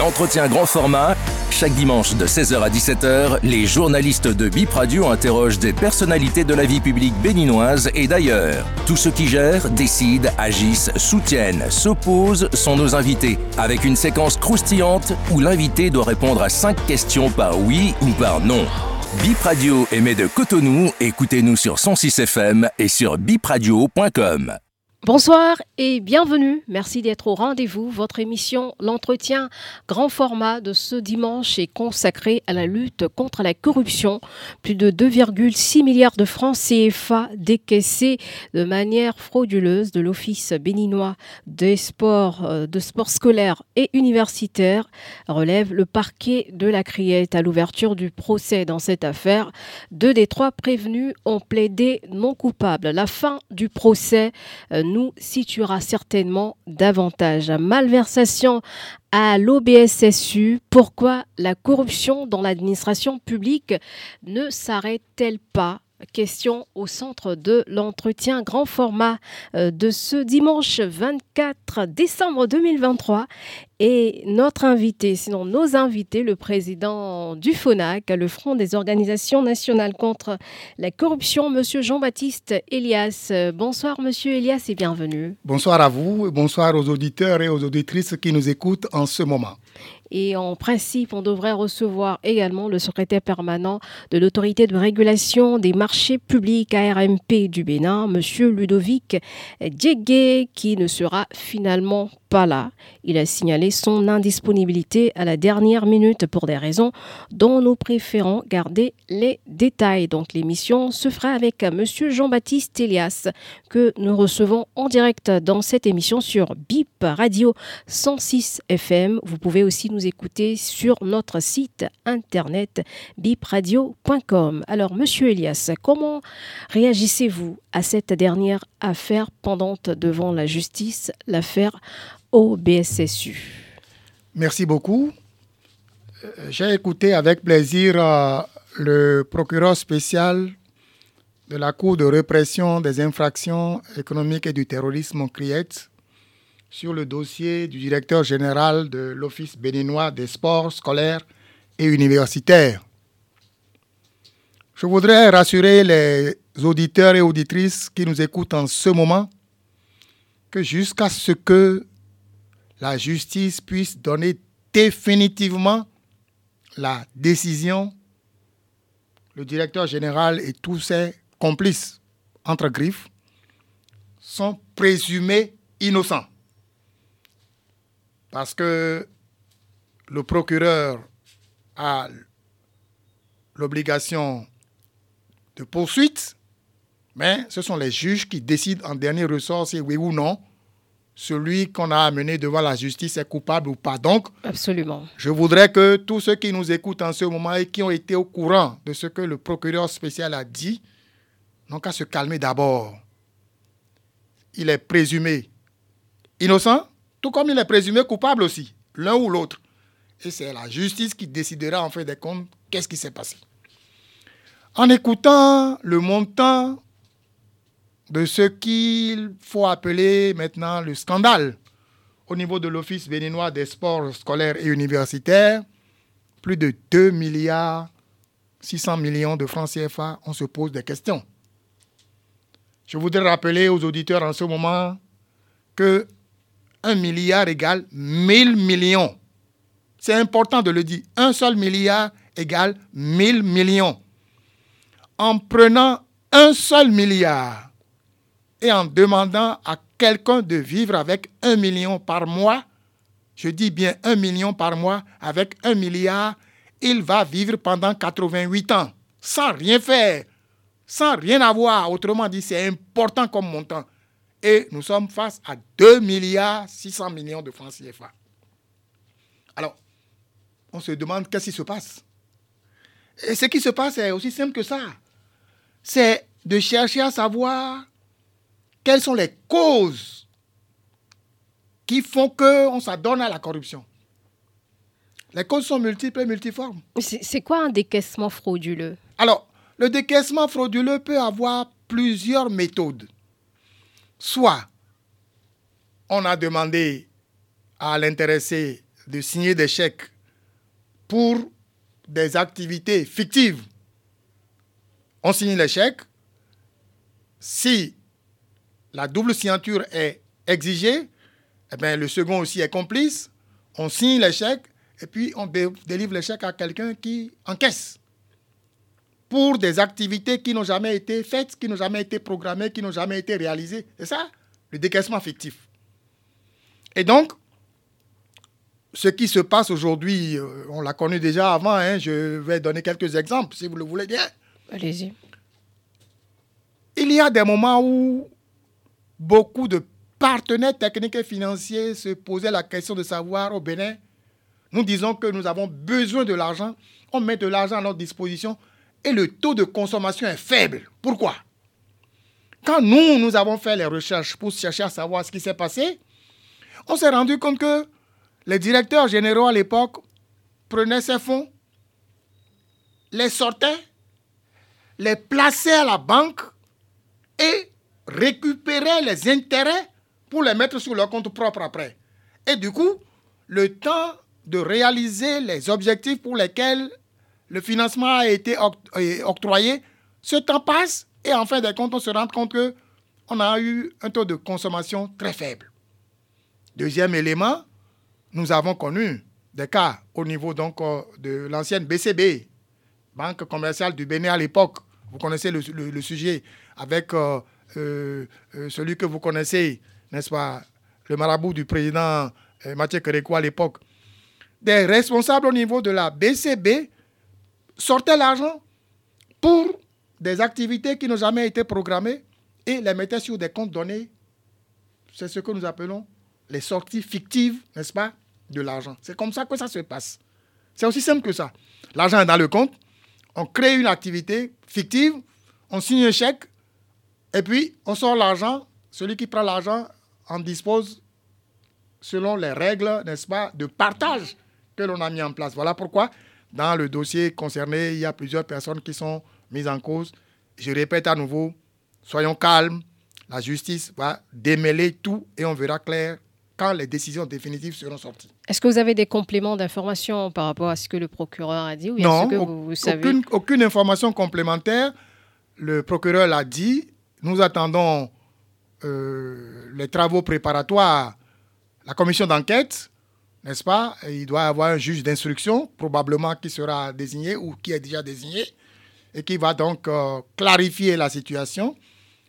L'entretien grand format, chaque dimanche de 16h à 17h, les journalistes de Bip Radio interrogent des personnalités de la vie publique béninoise et d'ailleurs. Tous ceux qui gèrent, décident, agissent, soutiennent, s'opposent sont nos invités, avec une séquence croustillante où l'invité doit répondre à 5 questions par oui ou par non. Bip Radio émet de Cotonou, écoutez-nous sur 106 FM et sur bipradio.com. Bonsoir et bienvenue. Merci d'être au rendez-vous. Votre émission L'entretien grand format de ce dimanche est consacrée à la lutte contre la corruption. Plus de 2,6 milliards de francs CFA décaissés de manière frauduleuse de l'Office béninois des sports, euh, de sports scolaires et universitaires relève le parquet de la Criette à l'ouverture du procès dans cette affaire. Deux des trois prévenus ont plaidé non coupables. La fin du procès euh, nous situera certainement davantage. Malversation à l'OBSSU, pourquoi la corruption dans l'administration publique ne s'arrête-t-elle pas Question au centre de l'entretien grand format euh, de ce dimanche 24 décembre 2023. Et notre invité, sinon nos invités, le président du FONAC, le Front des organisations nationales contre la corruption, monsieur Jean-Baptiste Elias. Bonsoir, monsieur Elias, et bienvenue. Bonsoir à vous, bonsoir aux auditeurs et aux auditrices qui nous écoutent en ce moment. Et en principe, on devrait recevoir également le secrétaire permanent de l'autorité de régulation des marchés publics ARMP du Bénin, M. Ludovic Diegué, qui ne sera finalement pas là. Il a signalé son indisponibilité à la dernière minute pour des raisons dont nous préférons garder les détails. Donc l'émission se fera avec M. Jean-Baptiste Elias que nous recevons en direct dans cette émission sur BIP Radio 106 FM. Vous pouvez aussi nous écouter sur notre site internet bipradio.com. Alors Monsieur Elias, comment réagissez-vous à cette dernière affaire pendante devant la justice, l'affaire au BSSU. Merci beaucoup. Euh, j'ai écouté avec plaisir euh, le procureur spécial de la Cour de répression des infractions économiques et du terrorisme, CRIET, sur le dossier du directeur général de l'Office béninois des sports scolaires et universitaires. Je voudrais rassurer les auditeurs et auditrices qui nous écoutent en ce moment que jusqu'à ce que la justice puisse donner définitivement la décision, le directeur général et tous ses complices, entre griffes, sont présumés innocents. Parce que le procureur a l'obligation de poursuite, mais ce sont les juges qui décident en dernier ressort si oui ou non celui qu'on a amené devant la justice est coupable ou pas. Donc, Absolument. je voudrais que tous ceux qui nous écoutent en ce moment et qui ont été au courant de ce que le procureur spécial a dit, n'ont qu'à se calmer d'abord. Il est présumé innocent, tout comme il est présumé coupable aussi, l'un ou l'autre. Et c'est la justice qui décidera en fait des comptes qu'est-ce qui s'est passé. En écoutant le montant de ce qu'il faut appeler maintenant le scandale au niveau de l'Office béninois des sports scolaires et universitaires, plus de 2 milliards 600 millions de francs CFA, on se pose des questions. Je voudrais rappeler aux auditeurs en ce moment que 1 milliard égale 1000 millions. C'est important de le dire. Un seul milliard égale 1000 millions. En prenant un seul milliard et en demandant à quelqu'un de vivre avec un million par mois, je dis bien un million par mois, avec un milliard, il va vivre pendant 88 ans, sans rien faire, sans rien avoir. Autrement dit, c'est important comme montant. Et nous sommes face à 2 milliards 600 millions de francs CFA. Alors, on se demande qu'est-ce qui se passe. Et ce qui se passe est aussi simple que ça. C'est de chercher à savoir quelles sont les causes qui font qu'on s'adonne à la corruption Les causes sont multiples et multiformes. C'est quoi un décaissement frauduleux? Alors, le décaissement frauduleux peut avoir plusieurs méthodes. Soit on a demandé à l'intéressé de signer des chèques pour des activités fictives. On signe les chèques. Si la double signature est exigée, eh bien, le second aussi est complice. On signe les chèques et puis on délivre les chèques à quelqu'un qui encaisse pour des activités qui n'ont jamais été faites, qui n'ont jamais été programmées, qui n'ont jamais été réalisées. C'est ça, le décaissement fictif. Et donc, ce qui se passe aujourd'hui, euh, on l'a connu déjà avant, hein, je vais donner quelques exemples si vous le voulez bien. Allez-y. Il y a des moments où beaucoup de partenaires techniques et financiers se posaient la question de savoir au Bénin, nous disons que nous avons besoin de l'argent, on met de l'argent à notre disposition et le taux de consommation est faible. Pourquoi? Quand nous, nous avons fait les recherches pour chercher à savoir ce qui s'est passé, on s'est rendu compte que les directeurs généraux à l'époque prenaient ces fonds, les sortaient, les plaçaient à la banque et récupéraient les intérêts pour les mettre sur leur compte propre après. Et du coup, le temps de réaliser les objectifs pour lesquels le financement a été octroyé, ce temps passe et en fin de compte, on se rend compte qu'on a eu un taux de consommation très faible. Deuxième élément, nous avons connu des cas au niveau euh, de l'ancienne BCB, Banque commerciale du Bénin à l'époque. Vous connaissez le, sujet avec euh, euh, celui que vous connaissez, n'est-ce pas, le marabout du président Mathieu Kéréko à l'époque. Des responsables au niveau de la BCB sortaient l'argent pour des activités qui n'ont jamais été programmées et les mettaient sur des comptes donnés. C'est ce que nous appelons les sorties fictives, n'est-ce pas, de l'argent. C'est comme ça que ça se passe. C'est aussi simple que ça. L'argent est dans le compte, on crée une activité fictive, on signe un chèque, et puis on sort l'argent. Celui qui prend l'argent en dispose selon les règles, n'est-ce pas, de partage que l'on a mis en place. Voilà pourquoi dans le dossier concerné, il y a plusieurs personnes qui sont mises en cause. Je répète à nouveau, soyons calmes. La justice va démêler tout et on verra clair quand les décisions définitives seront sorties. Est-ce que vous avez des compléments d'information par rapport à ce que le procureur a dit ou Non, que vous, aucune, aucune, information complémentaire. Le procureur l'a dit. Nous attendons euh, les travaux préparatoires, la commission d'enquête n'est-ce pas? Il doit y avoir un juge d'instruction, probablement qui sera désigné ou qui est déjà désigné, et qui va donc euh, clarifier la situation.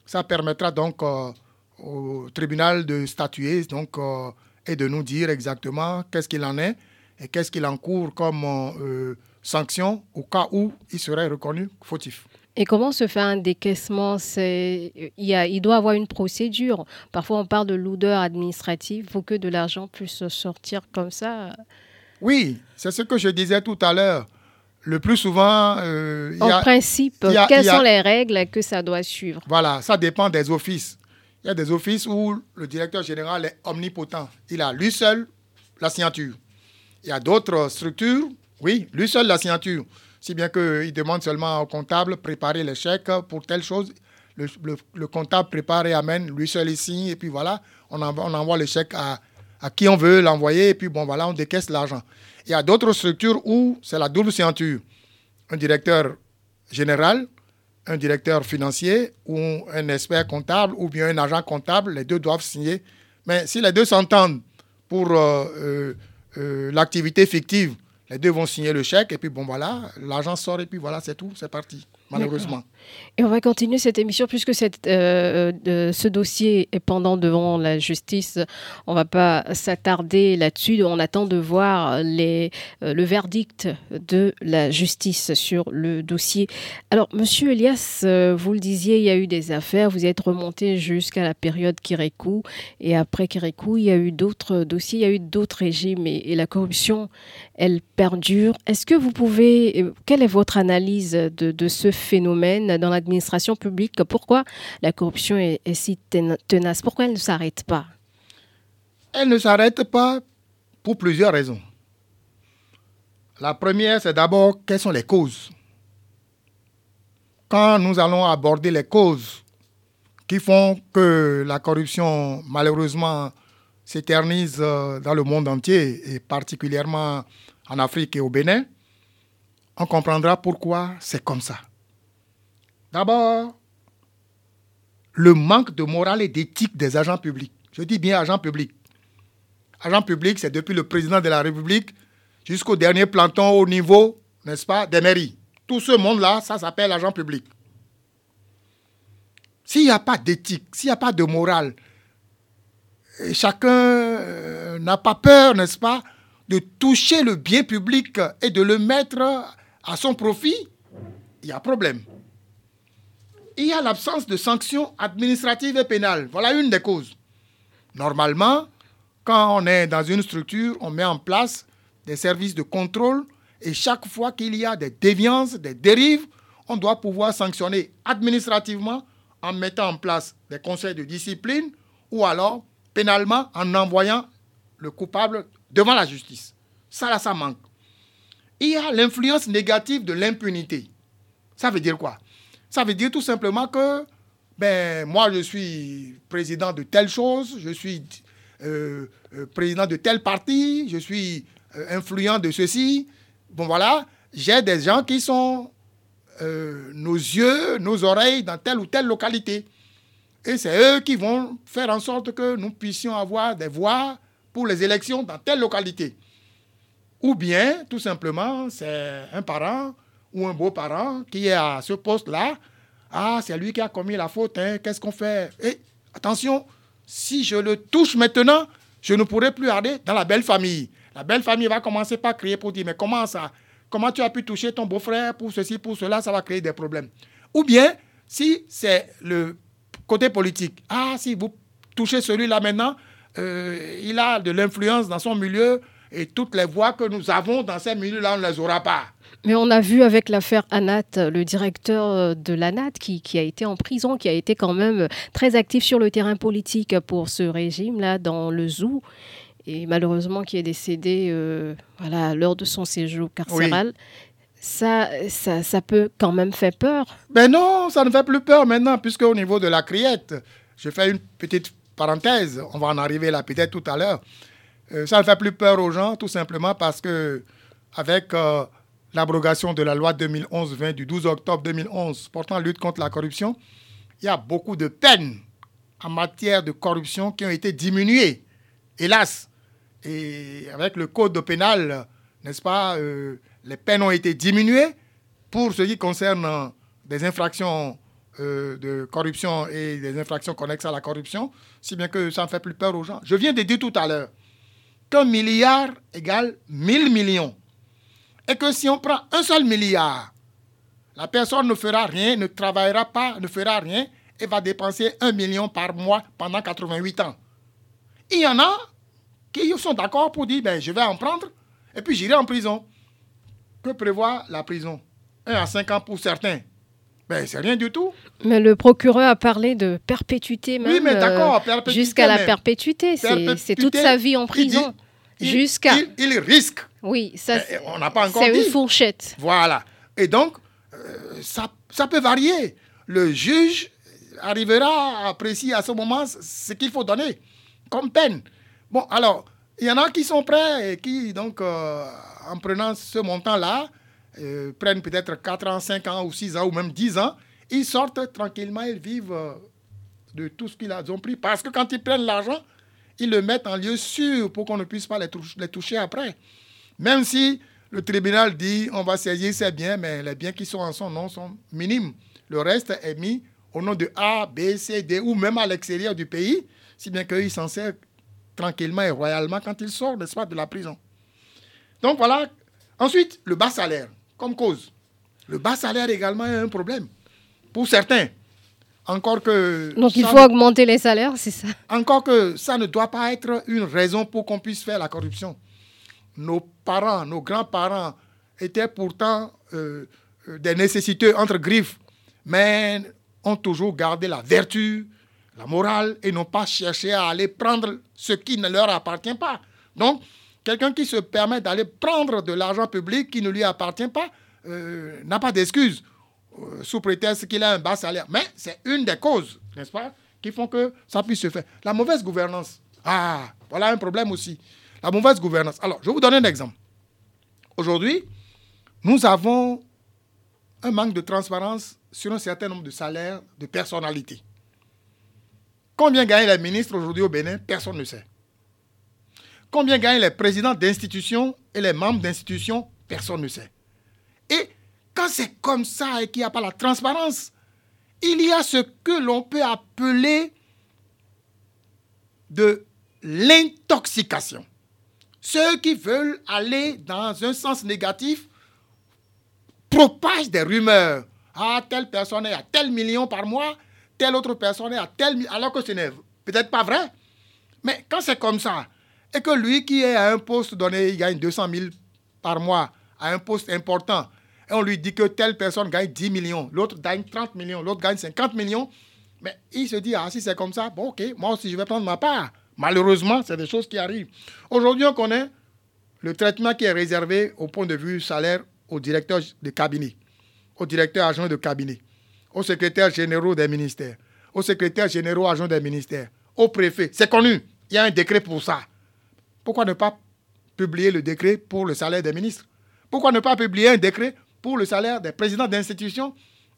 Ça permettra donc euh, au tribunal de statuer donc, euh, et de nous dire exactement qu'est-ce qu'il en est et qu'est-ce qu'il encourt comme sanction au cas où il serait reconnu fautif. Et comment se fait un décaissement? Il, y a, il doit avoir une procédure. Parfois, on parle de lourdeur administrative. Il faut que de l'argent puisse sortir comme ça. Oui, c'est ce que je disais tout à l'heure. Le plus souvent... Euh, en principe, quelles sont les règles que ça doit suivre? Voilà, ça dépend des offices. Il y a des offices où le directeur général est omnipotent. Il a lui seul la signature. Il y a d'autres structures, oui, lui seul la signature si bien qu'il demande seulement au comptable préparer les chèques pour telle chose. Le, comptable prépare et amène, lui seul ici, et puis voilà, on envoie, on envoie le chèque à, à qui on veut l'envoyer, et puis bon, voilà, on décaisse l'argent. Il y a d'autres structures où c'est la double signature. Un directeur général, un directeur financier ou un expert comptable ou bien un agent comptable, les deux doivent signer. Mais si les deux s'entendent pour euh, euh, euh, l'activité fictive, les deux vont signer le chèque et puis bon voilà, l'argent sort et puis voilà, c'est tout, c'est parti malheureusement. Et on va continuer cette émission puisque euh, de, ce dossier est pendant devant la justice. On va pas s'attarder là-dessus. On attend de voir euh, le verdict de la justice sur le dossier. Alors, Monsieur Elias, euh, vous le disiez, il y a eu des affaires. Vous êtes remonté jusqu'à la période Kirikou et après Kirikou, il y a eu d'autres dossiers, il y a eu d'autres régimes et, la corruption, elle perdure. Est-ce que vous pouvez, quelle est votre analyse de ce phénomène dans l'administration publique Pourquoi la corruption est, si tenace? Pourquoi elle ne s'arrête pas? Elle ne s'arrête pas pour plusieurs raisons. La première, c'est d'abord quelles sont les causes? Quand nous allons aborder les causes qui font que la corruption, malheureusement, s'éternise euh, dans le monde entier et particulièrement en Afrique et au Bénin, on comprendra pourquoi c'est comme ça. D'abord, le manque de morale et d'éthique des agents publics. Je dis bien agents publics. Agents publics, c'est depuis le président de la République jusqu'au dernier planton au niveau, n'est-ce pas, des mairies. Tout ce monde-là, ça s'appelle agent public. S'il n'y a pas d'éthique, s'il n'y a pas de morale, chacun euh, n'a pas peur, n'est-ce pas, de toucher le bien public et de le mettre à son profit, il y a problème. Il y a l'absence de sanctions administratives et pénales. Voilà une des causes. Normalement, quand on est dans une structure, on met en place des services de contrôle et chaque fois qu'il y a des déviances, des dérives, on doit pouvoir sanctionner administrativement en mettant en place des conseils de discipline ou alors pénalement en envoyant le coupable devant la justice. Ça, là, ça manque. Il y a l'influence négative de l'impunité. Ça veut dire quoi? Ça veut dire tout simplement que, ben, moi, je suis président de telle chose, je suis euh, euh, président de tel parti, je suis euh, influent de ceci. Bon, voilà, j'ai des gens qui sont nos yeux, nos oreilles dans telle ou telle localité. Et c'est eux qui vont faire en sorte que nous puissions avoir des voix pour les élections dans telle localité. Ou bien, tout simplement, c'est un parent ou un beau-parent qui est à ce poste-là. Ah, c'est lui qui a commis la faute, hein, qu'est-ce qu'on fait? Et attention, si je le touche maintenant, je ne pourrai plus aller dans la belle famille. La belle famille va commencer par crier pour dire, mais comment ça? Comment tu as pu toucher ton beau-frère pour ceci, pour cela? Ça va créer des problèmes. Ou bien, si c'est le côté politique, ah, si vous touchez celui-là maintenant, euh, il a de l'influence dans son milieu et toutes les voix que nous avons dans ces milieux-là, on ne les aura pas. Mais on a vu avec l'affaire Anat, le directeur euh, de l'Anat qui, qui, a été en prison, qui a été quand même très actif sur le terrain politique pour ce régime-là dans le zoo et malheureusement qui est décédé euh, voilà, lors de son séjour carcéral. Ça, ça, ça, peut quand même faire peur. Mais ben non, ça ne fait plus peur maintenant, puisque au niveau de la criette, je fais une petite parenthèse, on va en arriver là peut-être tout à l'heure. Euh, ça ne fait plus peur aux gens, tout simplement parce que avec euh, l'abrogation de la loi 2011-20 du 12 octobre 2011 portant lutte contre la corruption, il y a beaucoup de peines en matière de corruption qui ont été diminuées, hélas. Et avec le code pénal, n'est-ce pas, euh, les peines ont été diminuées pour ce qui concerne des infractions de corruption et des infractions connexes à la corruption, si bien que ça ne fait plus peur aux gens. Je viens de dire tout à l'heure qu'un milliard égale 1000 millions. Et que si on prend un seul milliard, la personne ne fera rien, ne travaillera pas, ne fera rien et va dépenser un million par mois pendant 88 ans. Il y en a qui sont d'accord pour dire, ben, je vais en prendre et puis j'irai en prison. Que prévoit la prison? 1 à 5 ans pour certains. Ben, c'est rien du tout. Mais le procureur a parlé de perpétuité même. Oui, mais d'accord, euh, Jusqu'à la perpétuité. C'est toute sa vie en prison. Jusqu'à. Il, risque. Oui, ça. on n'a pas encore. C'est une fourchette. Voilà. Et donc, euh, ça, ça peut varier. Le juge arrivera à apprécier à ce moment ce qu'il faut donner comme peine. Bon, alors, il y en a qui sont prêts et qui, donc, euh, en prenant ce montant-là, euh, prennent peut-être 4 ans, 5 ans ou 6 ans ou même 10 ans, ils sortent tranquillement, ils vivent de tout ce qu'ils ont pris. Parce que quand ils prennent l'argent, ils le mettent en lieu sûr pour qu'on ne puisse pas les, toucher après. Même si le tribunal dit on va saisir ces biens, mais les biens qui sont en son nom sont minimes. Le reste est mis au nom de A, B, C, D ou même à l'extérieur du pays, si bien qu'ils s'en servent tranquillement et royalement quand ils sortent, n'est-ce pas, de la prison. Donc voilà. Ensuite, le bas salaire comme cause. Le bas salaire également est un problème pour certains. Encore que. Donc il faut augmenter les salaires, c'est ça Encore que ça ne doit pas être une raison pour qu'on puisse faire la corruption. Nos parents, nos grands-parents étaient pourtant euh, euh, des nécessiteux entre griffes, mais ont toujours gardé la vertu, la morale et n'ont pas cherché à aller prendre ce qui ne leur appartient pas. Donc, Quelqu'un qui se permet d'aller prendre de l'argent public qui ne lui appartient pas euh, n'a pas d'excuse euh, sous prétexte qu'il a un bas salaire. Mais c'est une des causes, n'est-ce pas, qui font que ça puisse se faire. La mauvaise gouvernance. Ah, Voilà un problème aussi. La mauvaise gouvernance. Alors, je vais vous donner un exemple. Aujourd'hui, nous avons un manque de transparence sur un certain nombre de salaires de personnalités. Combien gagnent les ministres aujourd'hui au Bénin? Personne ne sait. Combien gagnent les présidents d'institutions et les membres d'institutions? Personne ne sait. Et quand c'est comme ça et qu'il n'y a pas la transparence, il y a ce que l'on peut appeler de l'intoxication. Ceux qui veulent aller dans un sens négatif propagent des rumeurs. Ah, telle personne est à tel million par mois, telle autre personne est à tel million, alors que ce n'est peut-être pas vrai. Mais quand c'est comme ça, et que lui qui est à un poste donné, il gagne 200 000 par mois, à un poste important, et on lui dit que telle personne gagne 10 millions, l'autre gagne 30 millions, l'autre gagne 50 millions, mais il se dit, ah si c'est comme ça, bon ok, moi aussi je vais prendre ma part. Malheureusement, c'est des choses qui arrivent. Aujourd'hui, on connaît le traitement qui est réservé au point de vue salaire au directeur de cabinet, au directeur adjoint de cabinet, au secrétaire généraux des ministères, au secrétaire généraux adjoint des ministères, au préfet. C'est connu. Il y a un décret pour ça. Pourquoi ne pas publier le décret pour le salaire des ministres? Pourquoi ne pas publier un décret pour le salaire des présidents d'institutions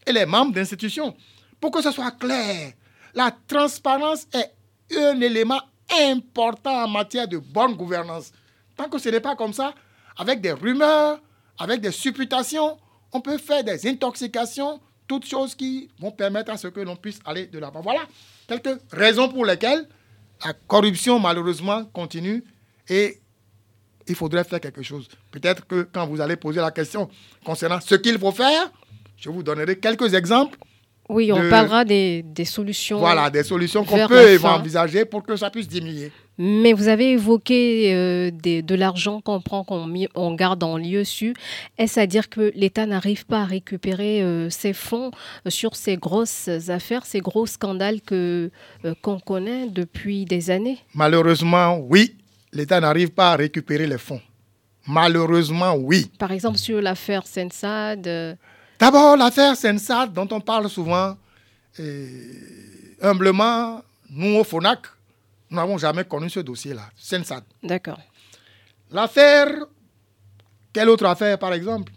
et les membres d'institutions Pour que ce soit clair. La transparence est un élément important en matière de bonne gouvernance. Tant que ce n'est pas comme ça, avec des rumeurs, avec des supputations, on peut faire des intoxications, toutes choses qui vont permettre à ce que l'on puisse aller de l'avant. Voilà quelques raisons pour lesquelles la corruption, malheureusement, continue et il faudrait faire quelque chose. Peut-être que quand vous allez poser la question concernant ce qu'il faut faire, je vous donnerai quelques exemples oui, on parlera des, solutions. Voilà, des solutions qu'on peut envisager pour que ça puisse diminuer. Mais vous avez évoqué euh, de l'argent qu'on prend, qu'on garde en lieu su. Est-ce à dire que l'État n'arrive pas à récupérer euh, ses fonds euh, sur ces grosses affaires, ces gros scandales que qu'on connaît depuis des années? Malheureusement, oui, l'État n'arrive pas à récupérer les fonds. Malheureusement, oui. Par exemple, sur l'affaire Sensad. D'abord, l'affaire Sensat, dont on parle souvent, humblement, nous au FONAC, nous n'avons jamais connu ce dossier-là, Sensat. D'accord. L'affaire, quelle autre affaire par exemple?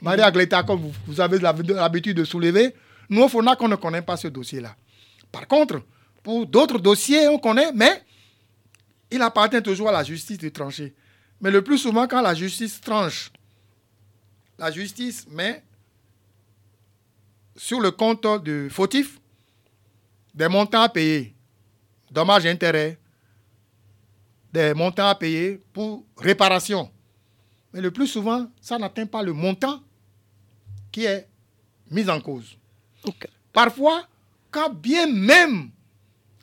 Maria Gleta, comme vous, avez l'habitude de soulever, nous au FONAC, on ne connaît pas ce dossier-là. Par contre, pour d'autres dossiers, on connaît, mais il appartient toujours à la justice de trancher. Mais le plus souvent, quand la justice tranche, la justice met sur le compte du fautif des montants à payer, dommages et intérêts, des montants à payer pour réparation. Mais le plus souvent, ça n'atteint pas le montant qui est mis en cause. Parfois, quand bien même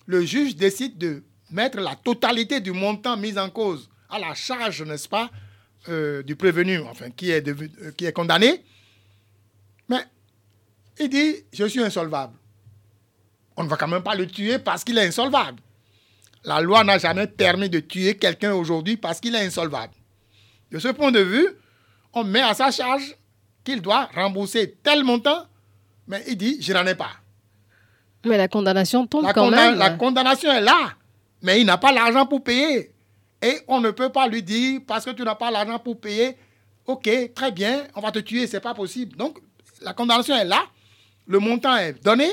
le juge décide de mettre la totalité du montant mis en cause à la charge, n'est-ce pas, euh, du prévenu, enfin, qui est, euh, qui est condamné, mais il dit, je suis insolvable. On ne va quand même pas le tuer parce qu'il est insolvable. La loi n'a jamais permis de tuer quelqu'un aujourd'hui parce qu'il est insolvable. De ce point de vue, on met à sa charge qu'il doit rembourser tel montant, mais il dit, je n'en ai pas. Mais la condamnation tombe quand même. La condamnation est là, mais il n'a pas l'argent pour payer. Et on ne peut pas lui dire, parce que tu n'as pas l'argent pour payer, ok, très bien, on va te tuer, c'est pas possible. Donc, la condamnation est là, le montant est donné,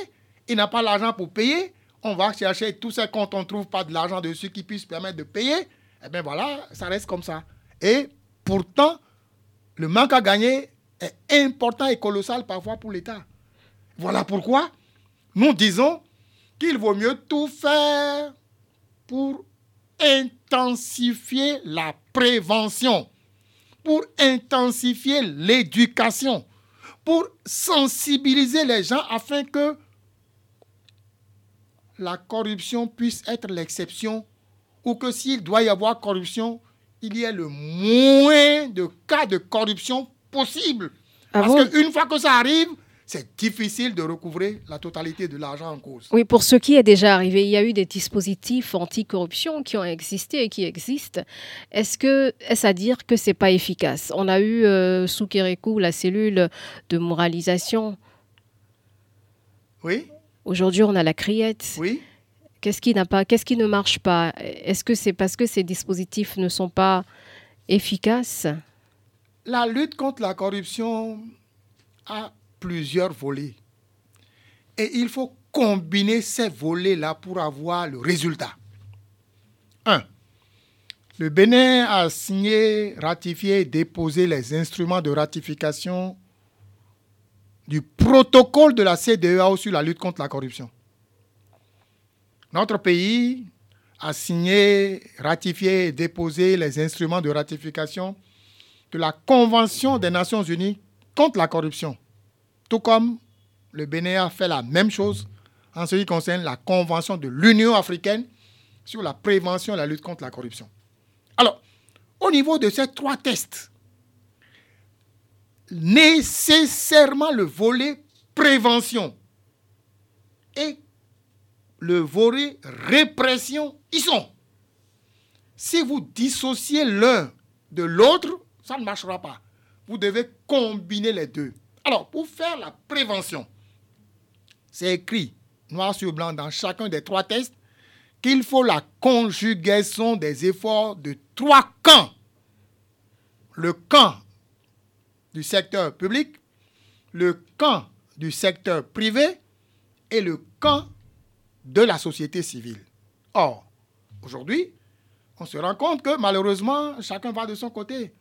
il n'a pas l'argent pour payer, on va chercher tous ces comptes, on ne trouve pas de l'argent dessus qui puisse permettre de payer, eh bien voilà, ça reste comme ça. Et pourtant, le manque à gagner est important et colossal parfois pour l'État. Voilà pourquoi nous disons qu'il vaut mieux tout faire pour intensifier la prévention, pour intensifier l'éducation, pour sensibiliser les gens afin que la corruption puisse être l'exception ou que s'il doit y avoir corruption, il y ait le moins de cas de corruption possible. Ah Parce qu'une fois que ça arrive, c'est difficile de recouvrer la totalité de l'argent en cause. Oui, pour ce qui est déjà arrivé, il y a eu des dispositifs anticorruption qui ont existé et qui existent. Est-ce que est-ce à dire que c'est pas efficace? On a eu euh, sous Kérékou la cellule de moralisation. Oui. Aujourd'hui, on a la criette. Oui. Qu'est-ce qui n'a pas, qu'est-ce qui ne marche pas? Est-ce que c'est parce que ces dispositifs ne sont pas efficaces? La lutte contre la corruption a plusieurs volets. Et il faut combiner ces volets-là pour avoir le résultat. 1. Le Bénin a signé, ratifié et déposé les instruments de ratification du protocole de la CDEAO sur la lutte contre la corruption. Notre pays a signé, ratifié et déposé les instruments de ratification de la Convention des Nations Unies contre la corruption, tout comme le Bénin a fait la même chose en ce qui concerne la Convention de l'Union africaine sur la prévention et la lutte contre la corruption. Alors, au niveau de ces trois tests, nécessairement le volet prévention et le volet répression y sont. Si vous dissociez l'un de l'autre, ça ne marchera pas. Vous devez combiner les deux. Alors, pour faire la prévention, c'est écrit noir sur blanc dans chacun des trois tests qu'il faut la conjugaison des efforts de trois camps. Le camp du secteur public, le camp du secteur privé et le camp de la société civile. Or, aujourd'hui, on se rend compte que malheureusement, chacun va de son côté.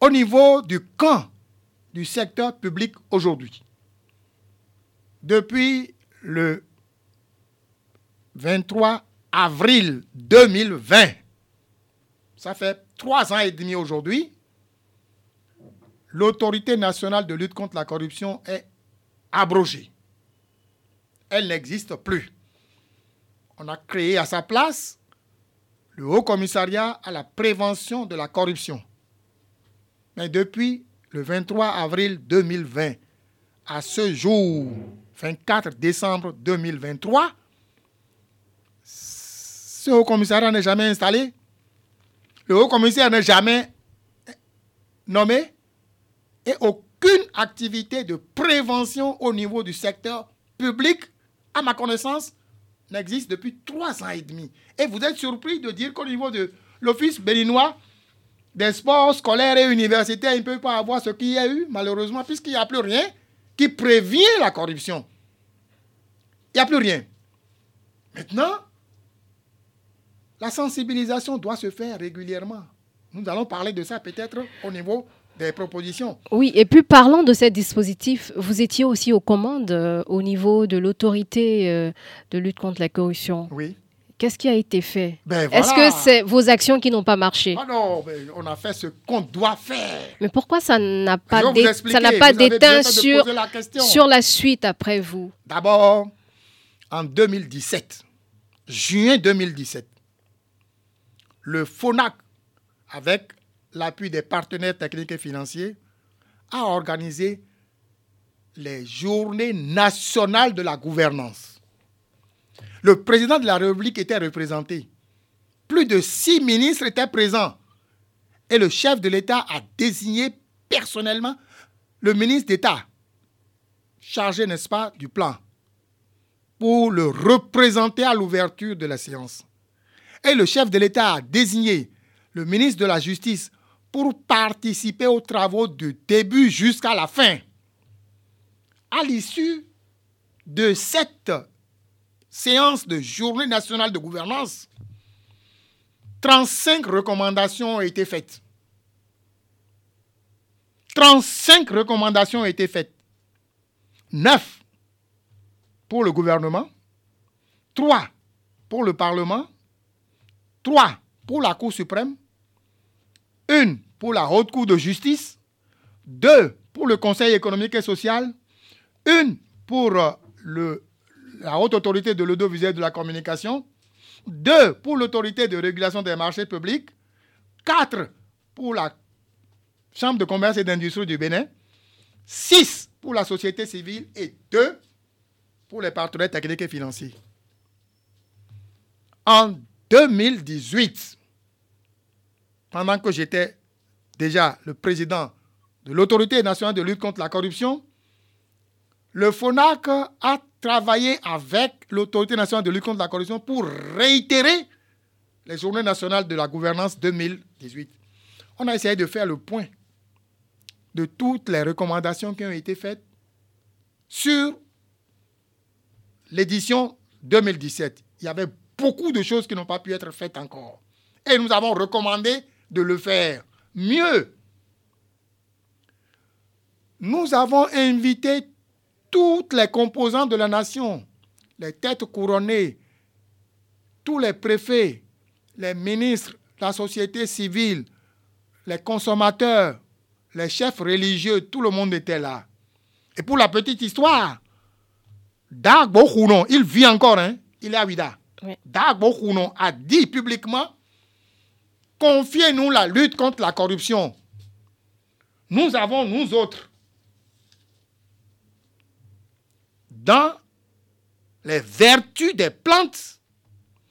Au niveau du camp du secteur public aujourd'hui, depuis le 23 avril 2020, ça fait trois ans et demi aujourd'hui, l'autorité nationale de lutte contre la corruption est abrogée. Elle n'existe plus. On a créé à sa place le Haut Commissariat à la prévention de la corruption. Mais depuis le 23 avril 2020 à ce jour, 24 décembre 2023, ce haut commissariat n'est jamais installé. Le haut commissaire n'est jamais nommé. Et aucune activité de prévention au niveau du secteur public, à ma connaissance, n'existe depuis trois ans et demi. Et vous êtes surpris de dire qu'au niveau de l'Office béninois des sports scolaires et universitaires, il ne peut pas avoir ce qu'il y a eu, malheureusement, puisqu'il n'y a plus rien qui prévient la corruption. Il n'y a plus rien. Maintenant, la sensibilisation doit se faire régulièrement. Nous allons parler de ça peut-être au niveau des propositions. Oui, et puis parlant de ces dispositifs, vous étiez aussi aux commandes euh, au niveau de l'autorité euh, de lutte contre la corruption. Oui. Qu'est-ce qui a été fait? Ben Est-ce que c'est vos actions qui n'ont pas marché? Ah non, mais on a fait ce qu'on doit faire. Mais pourquoi ça n'a pas ça n'a pas d'éteint sur la sur la suite après vous? D'abord, en 2017, juin 2017, le FONAC, avec l'appui des partenaires techniques et financiers, a organisé les journées nationales de la gouvernance. Le président de la République était représenté. Plus de six ministres étaient présents. Et le chef de l'État a désigné personnellement le ministre d'État chargé, n'est-ce pas, du plan pour le représenter à l'ouverture de la séance. Et le chef de l'État a désigné le ministre de la Justice pour participer aux travaux du début jusqu'à la fin. À l'issue de cette séance de journée nationale de gouvernance, 35 recommandations ont été faites. 35 recommandations ont été faites. 9 pour le gouvernement, 3 pour le Parlement, 3 pour la Cour suprême, 1 pour la Haute Cour de justice, 2 pour le Conseil économique et social, 1 pour euh, le, la Haute Autorité de l'audiovisuel de la communication, 2 pour l'Autorité de régulation des marchés publics, 4 pour la Chambre de commerce et d'industrie du Bénin, 6 pour la société civile. Et 2 pour les partenaires techniques et financiers. En 2018, pendant que j'étais déjà le président de l'autorité nationale de lutte contre la corruption, le FONAC a travaillé avec l'autorité nationale de lutte contre la corruption pour réitérer les journées nationales de la gouvernance 2018. On a essayé de faire le point de toutes les recommandations qui ont été faites sur l'édition 2017. Il y avait beaucoup de choses qui n'ont pas pu être faites encore. Et nous avons recommandé de le faire mieux. Nous avons invité toutes les composantes de la nation, les têtes couronnées, tous les préfets, les ministres, la société civile, les consommateurs, les chefs religieux, tout le monde était là. Et pour la petite histoire, Dagbo il vit encore, hein, il est à Ouida. Dagbo a dit publiquement Confiez-nous la lutte contre la corruption. Nous avons, nous autres, dans les vertus des plantes,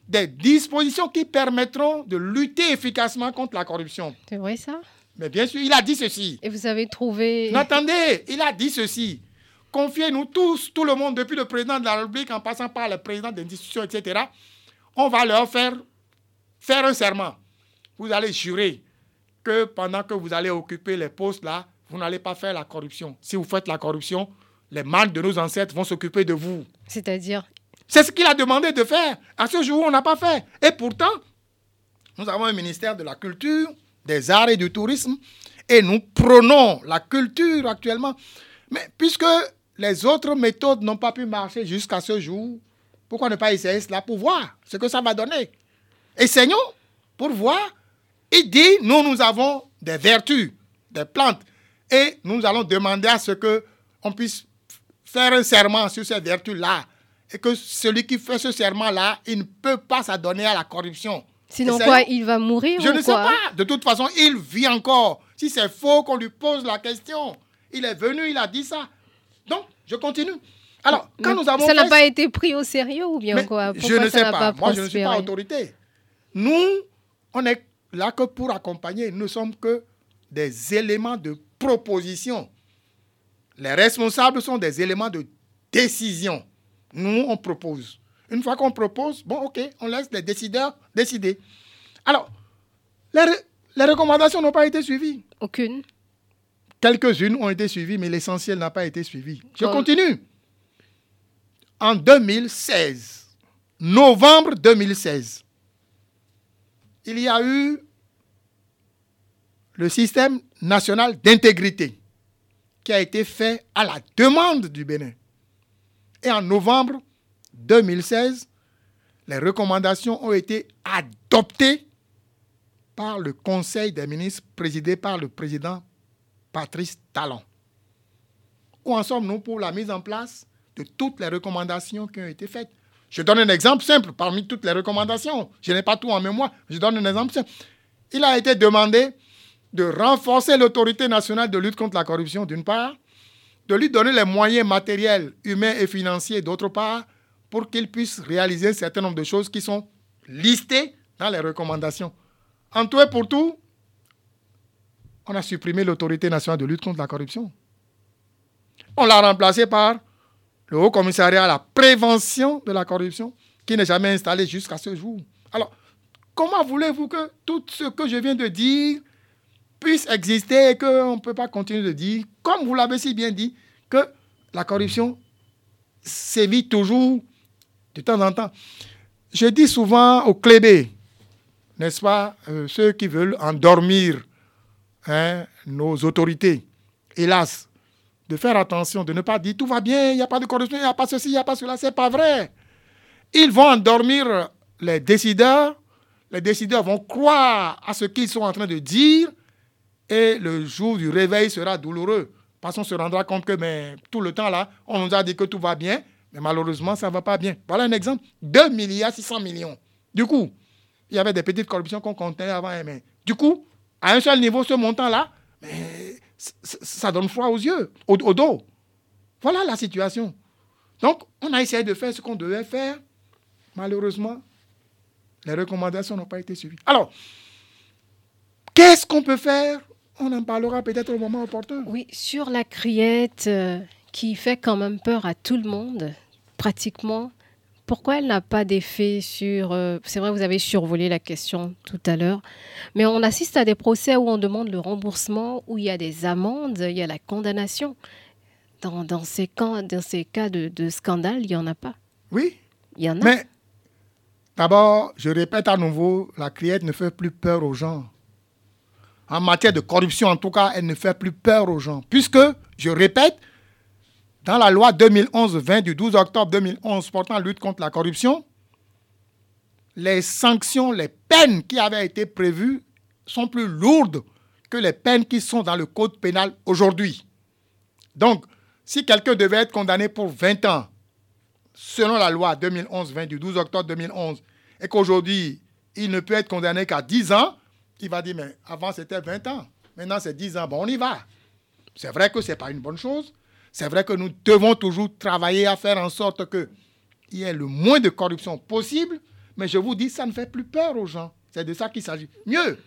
des dispositions qui permettront de lutter efficacement contre la corruption. C'est vrai ça? Mais bien sûr, il a dit ceci. Et vous avez trouvé... Attendez, il a dit ceci. Confiez-nous tous, tout le monde, depuis le président de la République en passant par le président des institutions, etc. On va leur faire faire un serment. Vous allez jurer que pendant que vous allez occuper les postes là, vous n'allez pas faire la corruption. Si vous faites la corruption, les mâles de nos ancêtres vont s'occuper de vous. C'est-à-dire? C'est ce qu'il a demandé de faire. À ce jour, on n'a pas fait. Et pourtant, nous avons un ministère de la Culture, des Arts et du Tourisme, et nous prenons la culture actuellement. Mais puisque les autres méthodes n'ont pas pu marcher jusqu'à ce jour. Pourquoi ne pas essayer cela pour voir ce que ça va donner? Essayons pour voir. Il dit, nous, nous avons des vertus, des plantes, et nous allons demander à ce que on puisse faire un serment sur ces vertus-là, et que celui qui fait ce serment-là, il ne peut pas s'adonner à la corruption. Sinon quoi, il va mourir Je ne sais pas. De toute façon, il vit encore. Si c'est faux qu'on lui pose la question, il est venu, il a dit ça. Donc, je continue. Alors, quand nous avons Ça n'a pas été pris au sérieux ou bien quoi? Je ne sais pas. Moi, je ne suis pas autorité. Nous, on est là que pour accompagner. Nous ne sommes que des éléments de proposition. Les responsables sont des éléments de décision. Nous, on propose. Une fois qu'on propose, bon, ok, on laisse les décideurs décider. Alors, les, les recommandations n'ont pas été suivies. Aucune. Quelques-unes ont été suivies, mais l'essentiel n'a pas été suivi. Je continue. En 2016, novembre 2016, il y a eu le système national d'intégrité a été fait à la demande du Bénin. Et en novembre 2016, les recommandations ont été adoptées par le Conseil des ministres présidé par le président Patrice Talon. Où en sommes-nous pour la mise en place de toutes les recommandations qui ont été faites? Je donne un exemple simple parmi toutes les recommandations. Je n'ai pas tout en mémoire. Je donne un exemple simple. Il a été demandé de renforcer l'autorité nationale de lutte contre la corruption, d'une part, de lui donner les moyens matériels, humains et financiers, d'autre part, pour qu'il puisse réaliser un certain nombre de choses qui sont listées dans les recommandations. En tout et pour tout, on a supprimé l'autorité nationale de lutte contre la corruption. On l'a remplacé par le Haut Commissariat à la prévention de la corruption, qui n'est jamais installé jusqu'à ce jour. Alors, comment voulez-vous que tout ce que je viens de dire puisse exister et qu'on ne peut pas continuer de dire, comme vous l'avez si bien dit, que la corruption sévit toujours de temps en temps. Je dis souvent aux clébés, n'est-ce pas, euh, ceux qui veulent endormir Hein, nos autorités, hélas, de faire attention, de ne pas dire tout va bien, il n'y a pas de corruption, il n'y a pas ceci, il n'y a pas cela. Ce n'est pas vrai. Ils vont endormir les décideurs. Les décideurs vont croire à ce qu'ils sont en train de dire et le jour du réveil sera douloureux. Parce qu'on se rendra compte que mais, tout le temps là, on nous a dit que tout va bien, mais malheureusement, ça ne va pas bien. Voilà un exemple. 2 milliards 600 millions. Du coup, il y avait des petites corruptions qu'on comptait avant, mais du coup, à un seul niveau, ce montant-là, ça donne froid aux yeux, au, dos. Voilà la situation. Donc, on a essayé de faire ce qu'on devait faire. Malheureusement, les recommandations n'ont pas été suivies. Alors, qu'est-ce qu'on peut faire On en parlera peut-être au moment opportun. Oui, sur la criette euh, qui fait quand même peur à tout le monde, pratiquement, pourquoi elle n'a pas d'effet sur... Euh, c'est vrai, vous avez survolé la question tout à l'heure, mais on assiste à des procès où on demande le remboursement, où il y a des amendes, il y a la condamnation. Dans, ces, cas, dans ces cas de, scandale, il n'y en a pas. Oui. Il y en a. Mais d'abord, je répète à nouveau, la criette ne fait plus peur aux gens. En matière de corruption, en tout cas, elle ne fait plus peur aux gens. Puisque, je répète, dans la loi 2011-20 du 12 octobre 2011 portant lutte contre la corruption, les sanctions, les peines qui avaient été prévues sont plus lourdes que les peines qui sont dans le code pénal aujourd'hui. Donc, si quelqu'un devait être condamné pour 20 ans, selon la loi 2011-20 du 12 octobre 2011, et qu'aujourd'hui, il ne peut être condamné qu'à 10 ans, il va dire, mais avant c'était 20 ans, maintenant c'est 10 ans, bon, on y va. C'est vrai que ce n'est pas une bonne chose, c'est vrai que nous devons toujours travailler à faire en sorte qu'il y ait le moins de corruption possible, mais je vous dis, ça ne fait plus peur aux gens. C'est de ça qu'il s'agit. Mieux,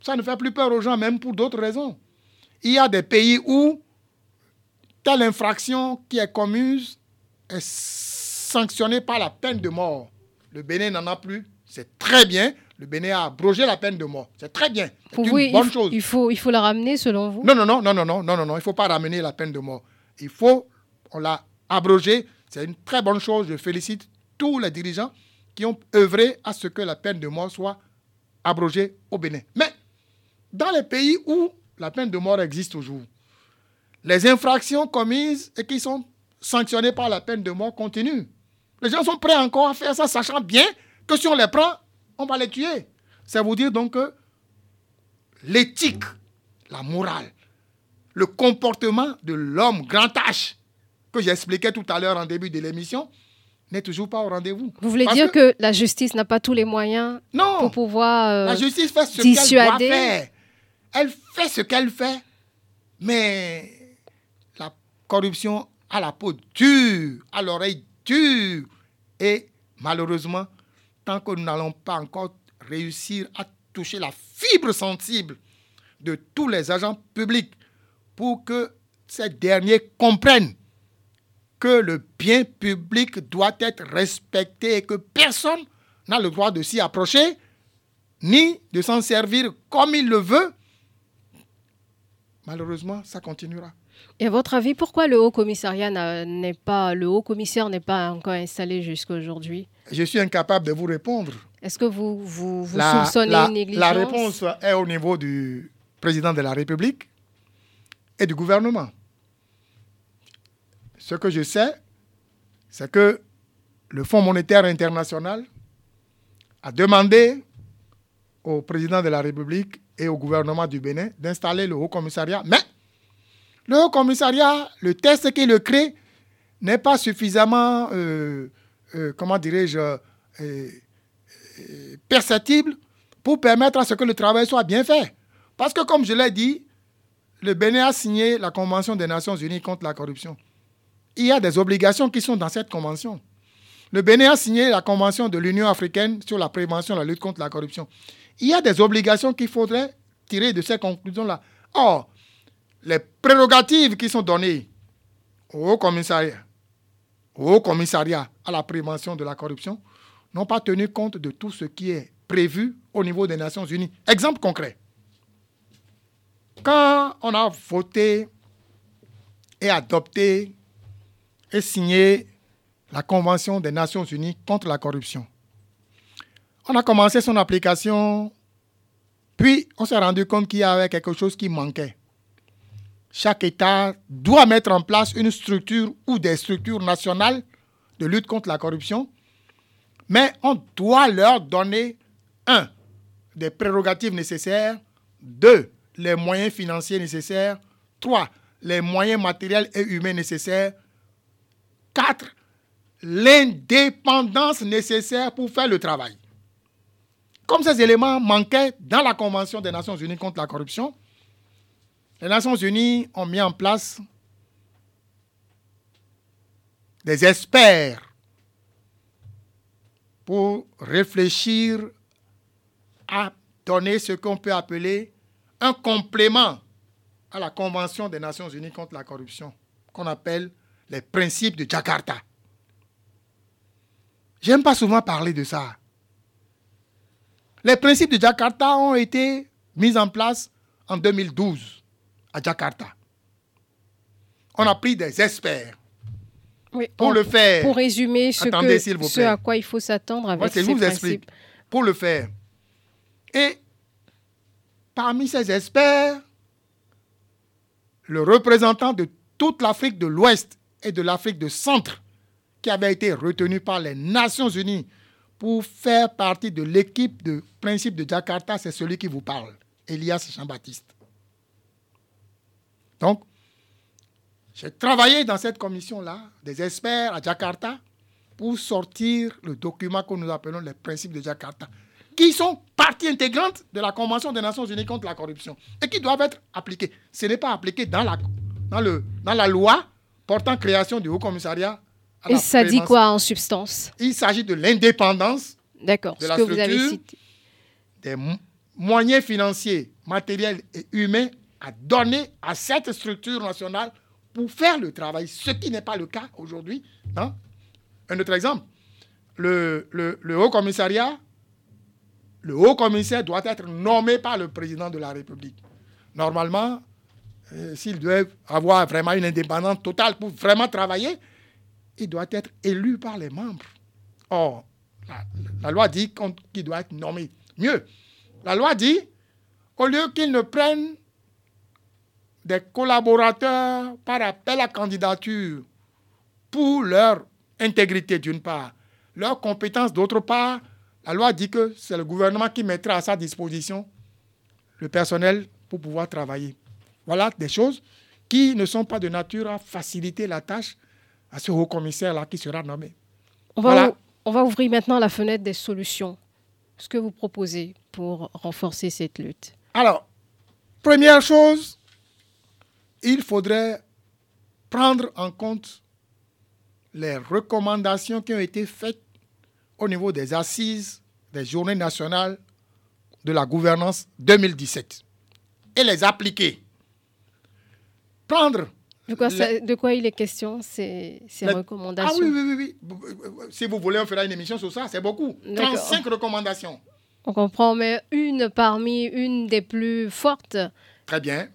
ça ne fait plus peur aux gens, même pour d'autres raisons. Il y a des pays où telle infraction qui est commise est sanctionnée par la peine de mort. Le Bénin n'en a plus. C'est très bien. Le Bénin a abrogé la peine de mort. C'est très bien. C'est une bonne chose. Il faut, il faut la ramener selon vous? Non, non, non, non, non, non, non, non, non. Il ne faut pas ramener la peine de mort. Il faut, on l'a abrogé. C'est une très bonne chose. Je félicite tous les dirigeants qui ont œuvré à ce que la peine de mort soit abrogée au Bénin. Mais dans les pays où la peine de mort existe toujours, les infractions commises et qui sont sanctionnées par la peine de mort continuent. Les gens sont prêts encore à faire ça, sachant bien que si on les prend, on va les tuer. Ça veut dire donc que l'éthique, la morale, le comportement de l'homme grand H, que j'expliquais tout à l'heure en début de l'émission, n'est toujours pas au rendez-vous. Vous voulez dire que, la justice n'a pas tous les moyens pour pouvoir euh, la justice fait ce qu'elle doit faire. Elle fait ce qu'elle fait, mais la corruption a la peau dure, à l'oreille dure. Et malheureusement, tant que nous n'allons pas encore réussir à toucher la fibre sensible de tous les agents publics pour que ces derniers comprennent que le bien public doit être respecté et que personne n'a le droit de s'y approcher, ni de s'en servir comme il le veut, malheureusement, ça continuera. Et à votre avis, pourquoi le haut commissariat n'est pas, le haut commissaire n'est pas encore installé jusqu'à aujourd'hui Je suis incapable de vous répondre. Est-ce que vous, vous, soupçonnez une négligence? La réponse est au niveau du président de la République et du gouvernement. Ce que je sais, c'est que le Fonds monétaire international a demandé au président de la République et au gouvernement du Bénin d'installer le haut commissariat, mais le haut commissariat, le test qui le crée, n'est pas suffisamment, euh, euh, comment dirais-je, euh, perceptible pour permettre à ce que le travail soit bien fait. Parce que, comme je l'ai dit, le Bénin a signé la Convention des Nations Unies contre la corruption. Il y a des obligations qui sont dans cette convention. Le Bénin a signé la Convention de l'Union africaine sur la prévention et la lutte contre la corruption. Il y a des obligations qu'il faudrait tirer de ces conclusions-là. Or, les prérogatives qui sont données au commissariat, au commissariat à la prévention de la corruption n'ont pas tenu compte de tout ce qui est prévu au niveau des Nations Unies. Exemple concret. Quand on a voté et adopté et signé la Convention des Nations Unies contre la corruption, on a commencé son application, puis on s'est rendu compte qu'il y avait quelque chose qui manquait chaque État doit mettre en place une structure ou des structures nationales de lutte contre la corruption, mais on doit leur donner, un, des prérogatives nécessaires, deux, les moyens financiers nécessaires, trois, les moyens matériels et humains nécessaires, quatre, l'indépendance nécessaire pour faire le travail. Comme ces éléments manquaient dans la Convention des Nations Unies contre la corruption, les Nations Unies ont mis en place des experts pour réfléchir à donner ce qu'on peut appeler un complément à la Convention des Nations Unies contre la corruption. qu'on appelle les principes de Jakarta. J'aime pas souvent parler de ça. Les principes de Jakarta ont été mis en place en 2012 à Jakarta. On a pris des experts pour le faire. Pour résumer ce, que, à quoi il faut s'attendre avec ces vous Explique. Pour le faire. Et parmi ces experts, le représentant de toute l'Afrique de l'Ouest et de l'Afrique de Centre, qui avait été retenu par les Nations Unies pour faire partie de l'équipe de principe de Jakarta, c'est celui qui vous parle, Elias Jean-Baptiste. Donc, j'ai travaillé dans cette commission-là, des experts à Jakarta, pour sortir le document que nous appelons les principes de Jakarta, qui sont partie intégrante de la Convention des Nations Unies contre la corruption et qui doivent être appliqués. Ce n'est pas appliqué dans la, dans, le, dans la loi portant création du Haut Commissariat et ça dit quoi en substance? Il s'agit de l'indépendance D'accord, ce que vous avez cité. Des moyens financiers, matériels et humains à donner à cette structure nationale pour faire le travail, ce qui n'est pas le cas aujourd'hui. Hein? Un autre exemple, le, Haut Commissariat, le Haut Commissaire doit être nommé par le président de la République. Normalement, euh, s'il doit avoir vraiment une indépendance totale pour vraiment travailler, il doit être élu par les membres. Or, la, loi dit qu'il doit être nommé. Mieux, la loi dit, au lieu qu'il ne prenne des collaborateurs par appel à candidature pour leur intégrité d'une part, leur compétence d'autre part, la loi dit que c'est le gouvernement qui mettra à sa disposition le personnel pour pouvoir travailler. Voilà des choses qui ne sont pas de nature à faciliter la tâche, à ce haut commissaire-là qui sera nommé. On va, on va ouvrir maintenant la fenêtre des solutions. Ce que vous proposez pour renforcer cette lutte Alors, première chose, il faudrait prendre en compte les recommandations qui ont été faites au niveau des assises des journées nationales de la gouvernance 2017 et les appliquer. Prendre de quoi, il est question, ces, ces recommandations? Ah oui, oui, oui, Si vous voulez, on fera une émission sur ça, c'est beaucoup. 35 recommandations. On comprend, mais une parmi une des plus fortes. Très bien.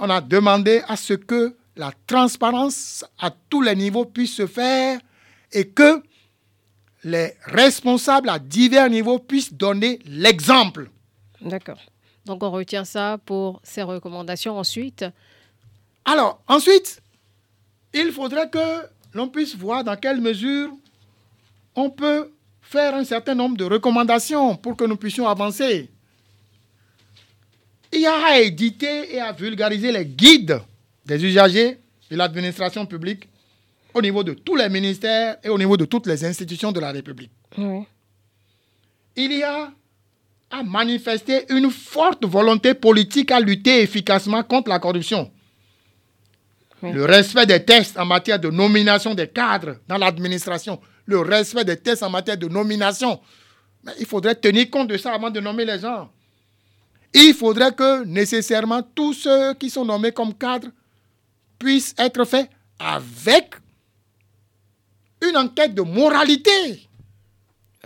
On a demandé à ce que la transparence à tous les niveaux puisse se faire et que les responsables à divers niveaux puissent donner l'exemple. D'accord. Donc on retient ça pour ces recommandations. Ensuite, alors, ensuite, il faudrait que l'on puisse voir dans quelle mesure on peut faire un certain nombre de recommandations pour que nous puissions avancer. Il y a à éditer et à vulgariser les guides des usagers de l'administration publique au niveau de tous les ministères et au niveau de toutes les institutions de la République. Il y a à manifester une forte volonté politique à lutter efficacement contre la corruption le respect des tests en matière de nomination des cadres dans l'administration. Le respect des tests en matière de nomination. Mais il faudrait tenir compte de ça avant de nommer les gens. Il faudrait que nécessairement tous ceux qui sont nommés comme cadres puissent être faits avec une enquête de moralité.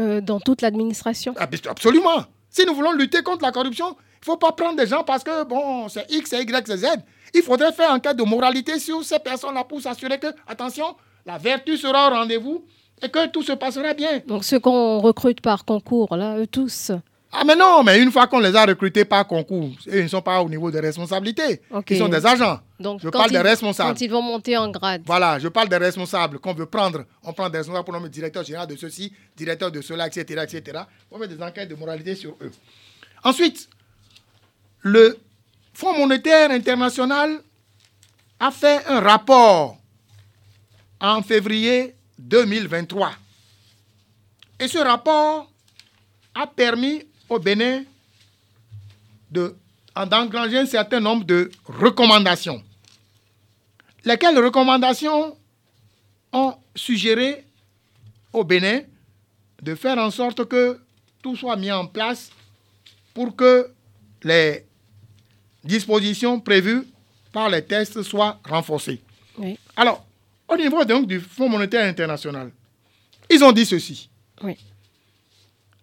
Euh, dans toute l'administration ah, Absolument. Si nous voulons lutter contre la corruption, il ne faut pas prendre des gens parce que, bon, c'est X, c'est Y, c'est Z. Il faudrait faire un cas de moralité sur ces personnes-là pour s'assurer que, attention, la vertu sera au rendez-vous et que tout se passera bien. Donc ceux qu'on recrute par concours, là, eux tous ah mais non, mais une fois qu'on les a recrutés par concours, ils ne sont pas au niveau des responsabilités. Ils sont des agents. Donc, je parle des responsables. Quand ils vont monter en grade. Voilà, je parle des responsables qu'on veut prendre. On prend des responsables pour nommer directeur général de ceci, directeur de cela, etc. etc. On fait des enquêtes de moralité sur eux. Ensuite, le Fonds monétaire international a fait un rapport en février 2023. Et ce rapport a permis au Bénin d'engranger un certain nombre de recommandations. Lesquelles recommandations ont suggéré au Bénin de faire en sorte que tout soit mis en place pour que les dispositions prévues par les tests soient renforcées. Alors, au niveau donc du Fonds monétaire international, ils ont dit ceci. Oui.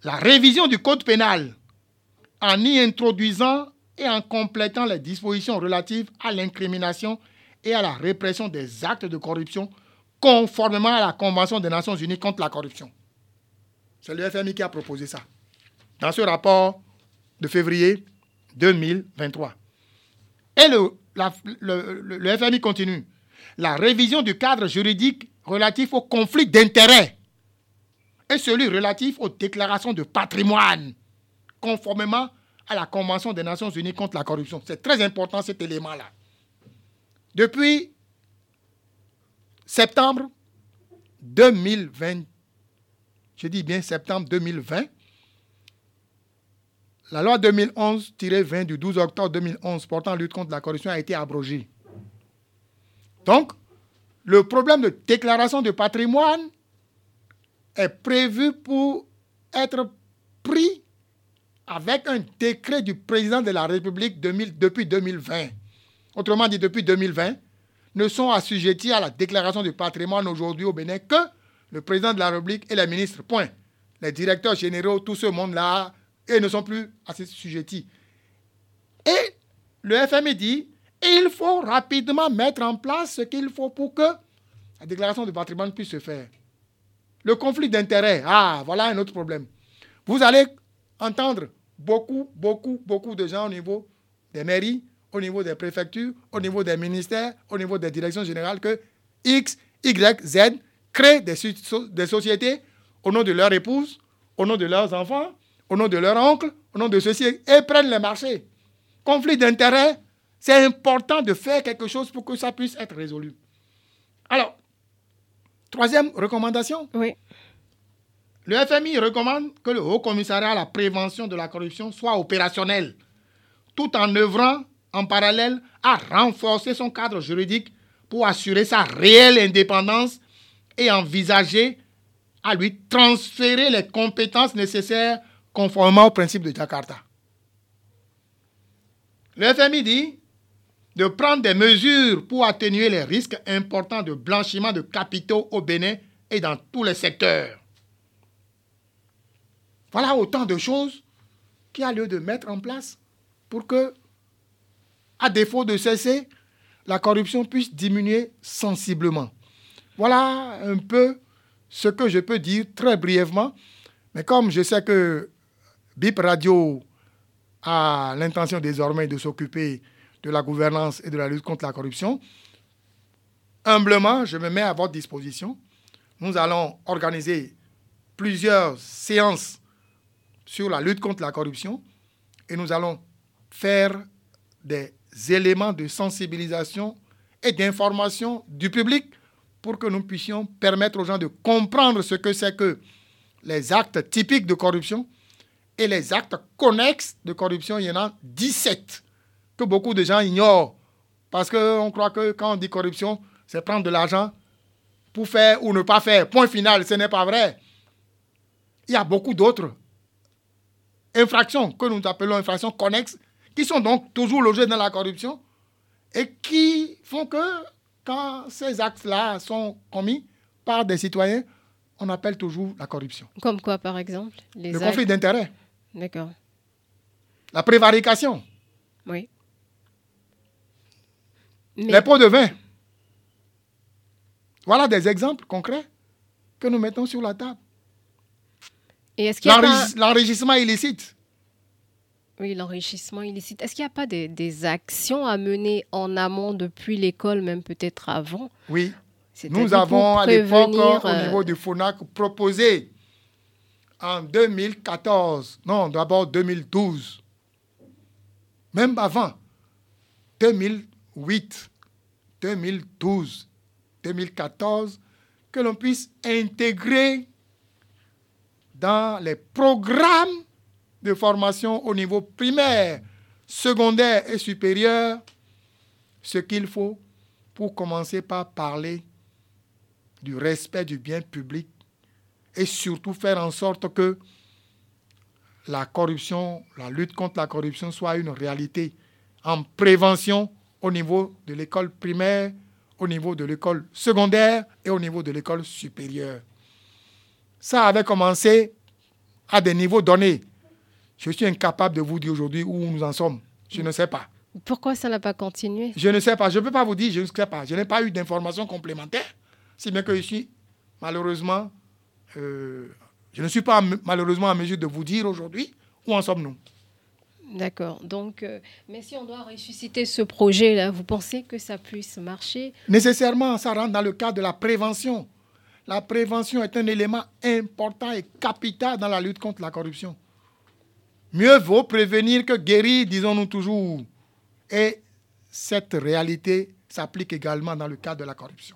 La révision du code pénal en y introduisant et en complétant les dispositions relatives à l'incrimination et à la répression des actes de corruption conformément à la Convention des Nations Unies contre la corruption. C'est le FMI qui a proposé ça. Dans ce rapport de février 2023. Et le, FMI continue. La révision du cadre juridique relatif au conflit d'intérêts et celui relatif aux déclarations de patrimoine, conformément à la Convention des Nations Unies contre la corruption. C'est très important cet élément-là. Depuis septembre 2020, je dis bien septembre 2020, la loi 2011-20 du 12 octobre 2011 portant lutte contre la corruption a été abrogée. Donc, le problème de déclaration de patrimoine est prévu pour être pris avec un décret du président de la République depuis 2020. Autrement dit, depuis 2020, ne sont assujettis à la déclaration du patrimoine aujourd'hui au Bénin que le président de la République et les ministres. Point. Les directeurs généraux, tout ce monde-là, et ne sont plus assujettis. Et le FMI dit, il faut rapidement mettre en place ce qu'il faut pour que la déclaration de patrimoine puisse se faire. Le conflit d'intérêts, ah, voilà un autre problème. Vous allez entendre beaucoup, beaucoup, beaucoup de gens au niveau des mairies, au niveau des préfectures, au niveau des ministères, au niveau des directions générales que X, Y, Z créent des, sociétés au nom de leur épouse, au nom de leurs enfants, au nom de leur oncle, au nom de ceci, et prennent les marchés. Conflit d'intérêts, c'est important de faire quelque chose pour que ça puisse être résolu. Alors, Troisième recommandation. Oui. Le FMI recommande que le Haut Commissariat à la prévention de la corruption soit opérationnel, tout en œuvrant en parallèle à renforcer son cadre juridique pour assurer sa réelle indépendance et envisager à lui transférer les compétences nécessaires conformément au principe de Jakarta. Le FMI dit de prendre des mesures pour atténuer les risques importants de blanchiment de capitaux au Bénin et dans tous les secteurs. Voilà autant de choses qu'il a lieu de mettre en place pour que, à défaut de cesser, la corruption puisse diminuer sensiblement. Voilà un peu ce que je peux dire très brièvement. Mais comme je sais que BIP Radio a l'intention désormais de s'occuper de la gouvernance et de la lutte contre la corruption. Humblement, je me mets à votre disposition. Nous allons organiser plusieurs séances sur la lutte contre la corruption et nous allons faire des éléments de sensibilisation et d'information du public pour que nous puissions permettre aux gens de comprendre ce que c'est que les actes typiques de corruption et les actes connexes de corruption. Il y en a 17 que beaucoup de gens ignorent. Parce qu'on croit que quand on dit corruption, c'est prendre de l'argent pour faire ou ne pas faire. Point final, ce n'est pas vrai. Il y a beaucoup d'autres infractions que nous appelons infractions connexes, qui sont donc toujours logées dans la corruption et qui font que quand ces actes-là sont commis par des citoyens, on appelle toujours la corruption. Comme quoi, par exemple Le conflit d'intérêts. D'accord. La prévarication. Oui. Les pots de vin. Voilà des exemples concrets que nous mettons sur la table. L'enrichissement illicite. Oui, l'enrichissement illicite. Est-ce qu'il n'y a pas des, actions à mener en amont depuis l'école, même peut-être avant? Oui. Nous avons à l'époque, au euh, niveau du FONAC, proposé en 2014, non, d'abord 2012, même avant, 2008, 2012, 2014, que l'on puisse intégrer dans les programmes de formation au niveau primaire, secondaire et supérieur ce qu'il faut pour commencer par parler du respect du bien public et surtout faire en sorte que la corruption, la lutte contre la corruption soit une réalité en prévention au niveau de l'école primaire, au niveau de l'école secondaire et au niveau de l'école supérieure. Ça avait commencé à des niveaux donnés. Je suis incapable de vous dire aujourd'hui où nous en sommes. Je ne sais pas. Pourquoi ça n'a pas continué? Je ne sais pas. Je ne peux pas vous dire, je ne sais pas. Je n'ai pas eu d'informations complémentaires. Si bien que je suis, malheureusement, euh, je ne suis pas malheureusement en mesure de vous dire aujourd'hui où en sommes-nous. D'accord. Donc, euh, mais si on doit ressusciter ce projet-là, vous pensez que ça puisse marcher Nécessairement, ça rentre dans le cadre de la prévention. La prévention est un élément important et capital dans la lutte contre la corruption. Mieux vaut prévenir que guérir, disons-nous toujours. Et cette réalité s'applique également dans le cadre de la corruption.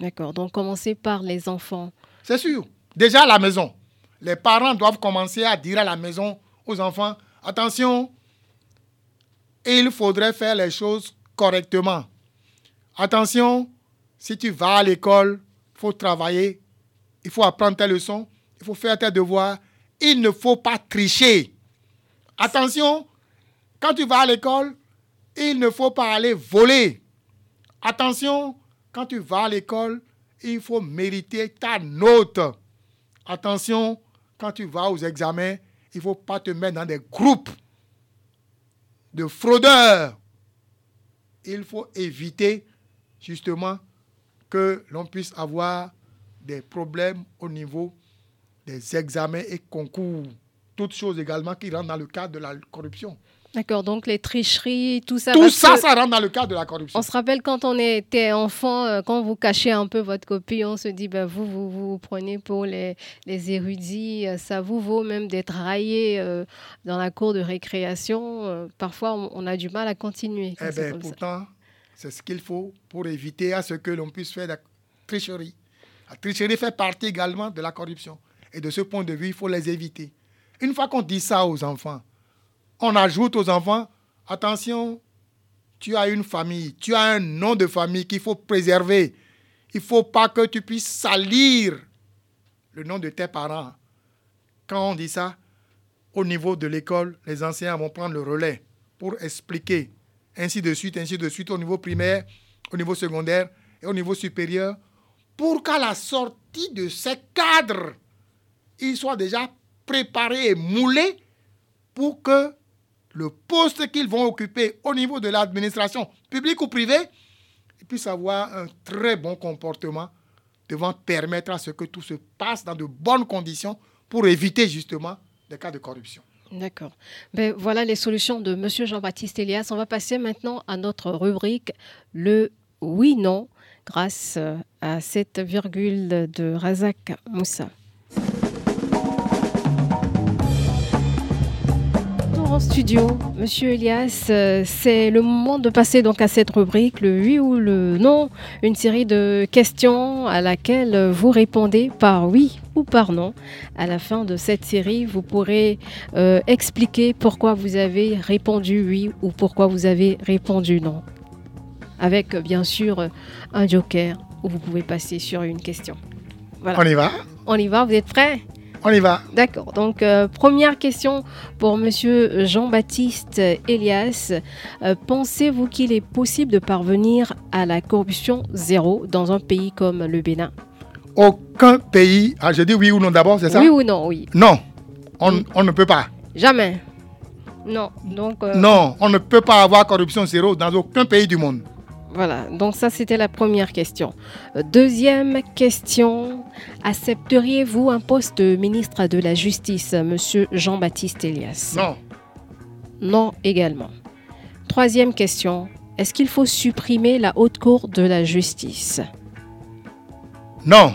D'accord. Donc, commencer par les enfants. C'est sûr. Déjà à la maison. Les parents doivent commencer à dire à la maison aux enfants Attention, il faudrait faire les choses correctement. Attention, si tu vas à l'école, il faut travailler, il faut apprendre tes leçons, il faut faire tes devoirs. Il ne faut pas tricher. Attention, quand tu vas à l'école, il ne faut pas aller voler. Attention, quand tu vas à l'école, il faut mériter ta note. Attention, quand tu vas aux examens, il ne faut pas te mettre dans des groupes de fraudeurs. Il faut éviter justement que l'on puisse avoir des problèmes au niveau des examens et concours. Toutes choses également qui rentrent dans le cadre de la corruption. D'accord, donc les tricheries, tout ça. Tout ça, ça rentre dans le cadre de la corruption. On se rappelle quand on était enfant, euh, quand vous cachez un peu votre copie, on se dit, ben, vous, vous, vous prenez pour les, les érudits, euh, ça vous vaut même d'être raillé euh, dans la cour de récréation. parfois, on, a du mal à continuer. Eh bien, pourtant, c'est ce qu'il faut pour éviter à ce que l'on puisse faire de la tricherie. La tricherie fait partie également de la corruption. Et de ce point de vue, il faut les éviter. Une fois qu'on dit ça aux enfants, on ajoute aux enfants, attention, tu as une famille, tu as un nom de famille qu'il faut préserver. Il ne faut pas que tu puisses salir le nom de tes parents. Quand on dit ça, au niveau de l'école, les enseignants vont prendre le relais pour expliquer, ainsi de suite, ainsi de suite, au niveau primaire, au niveau secondaire et au niveau supérieur, pour qu'à la sortie de ces cadres, ils soient déjà préparés et moulés pour que le poste qu'ils vont occuper au niveau de l'administration publique ou privée, puissent avoir un très bon comportement devant permettre à ce que tout se passe dans de bonnes conditions pour éviter justement des cas de corruption. D'accord. Ben, voilà les solutions de M. Jean-Baptiste Elias. On va passer maintenant à notre rubrique, le oui-non, grâce à cette virgule de Razak Moussa. Studio, Monsieur Elias, euh, c'est le moment de passer donc à cette rubrique, le oui ou le non, une série de questions à laquelle vous répondez par oui ou par non. À la fin de cette série, vous pourrez euh, expliquer pourquoi vous avez répondu oui ou pourquoi vous avez répondu non. Avec bien sûr un joker où vous pouvez passer sur une question. Voilà. On y va? On y va, vous êtes prêts? On y va. D'accord. Donc, euh, première question pour Monsieur Jean-Baptiste Elias. Euh, pensez-vous qu'il est possible de parvenir à la corruption zéro dans un pays comme le Bénin? Aucun pays. Ah, je dis oui ou non d'abord, c'est ça? Oui ou non, oui. Non, on, ne peut pas. Jamais. Non. Donc. Euh, non, on ne peut pas avoir corruption zéro dans aucun pays du monde. Voilà, donc ça c'était la première question. Euh, deuxième question, accepteriez-vous un poste de ministre de la Justice, monsieur Jean-Baptiste Elias? Non. Non également. Troisième question, est-ce qu'il faut supprimer la haute cour de la justice? Non.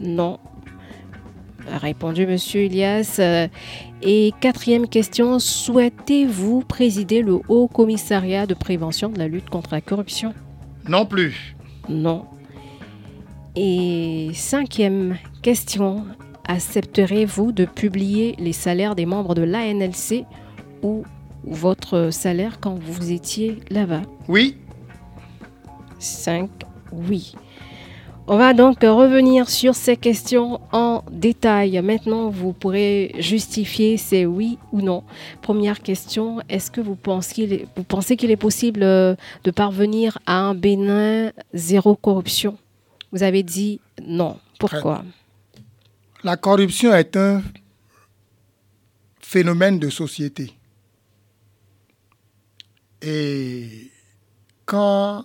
Non. A répondu monsieur Elias. Euh, et quatrième question, souhaitez-vous présider le Haut Commissariat de prévention de la lutte contre la corruption? Non plus. Non. Et cinquième question, accepterez-vous de publier les salaires des membres de l'ANLC ou votre salaire quand vous étiez là-bas? Oui. Cinq, oui. On va donc revenir sur ces questions en détail. Maintenant, vous pourrez justifier c'est oui ou non. Première question, est-ce que vous pensez, vous pensez qu'il est possible euh, de parvenir à un Bénin zéro corruption? Vous avez dit non. Pourquoi? La corruption est un phénomène de société. Et quand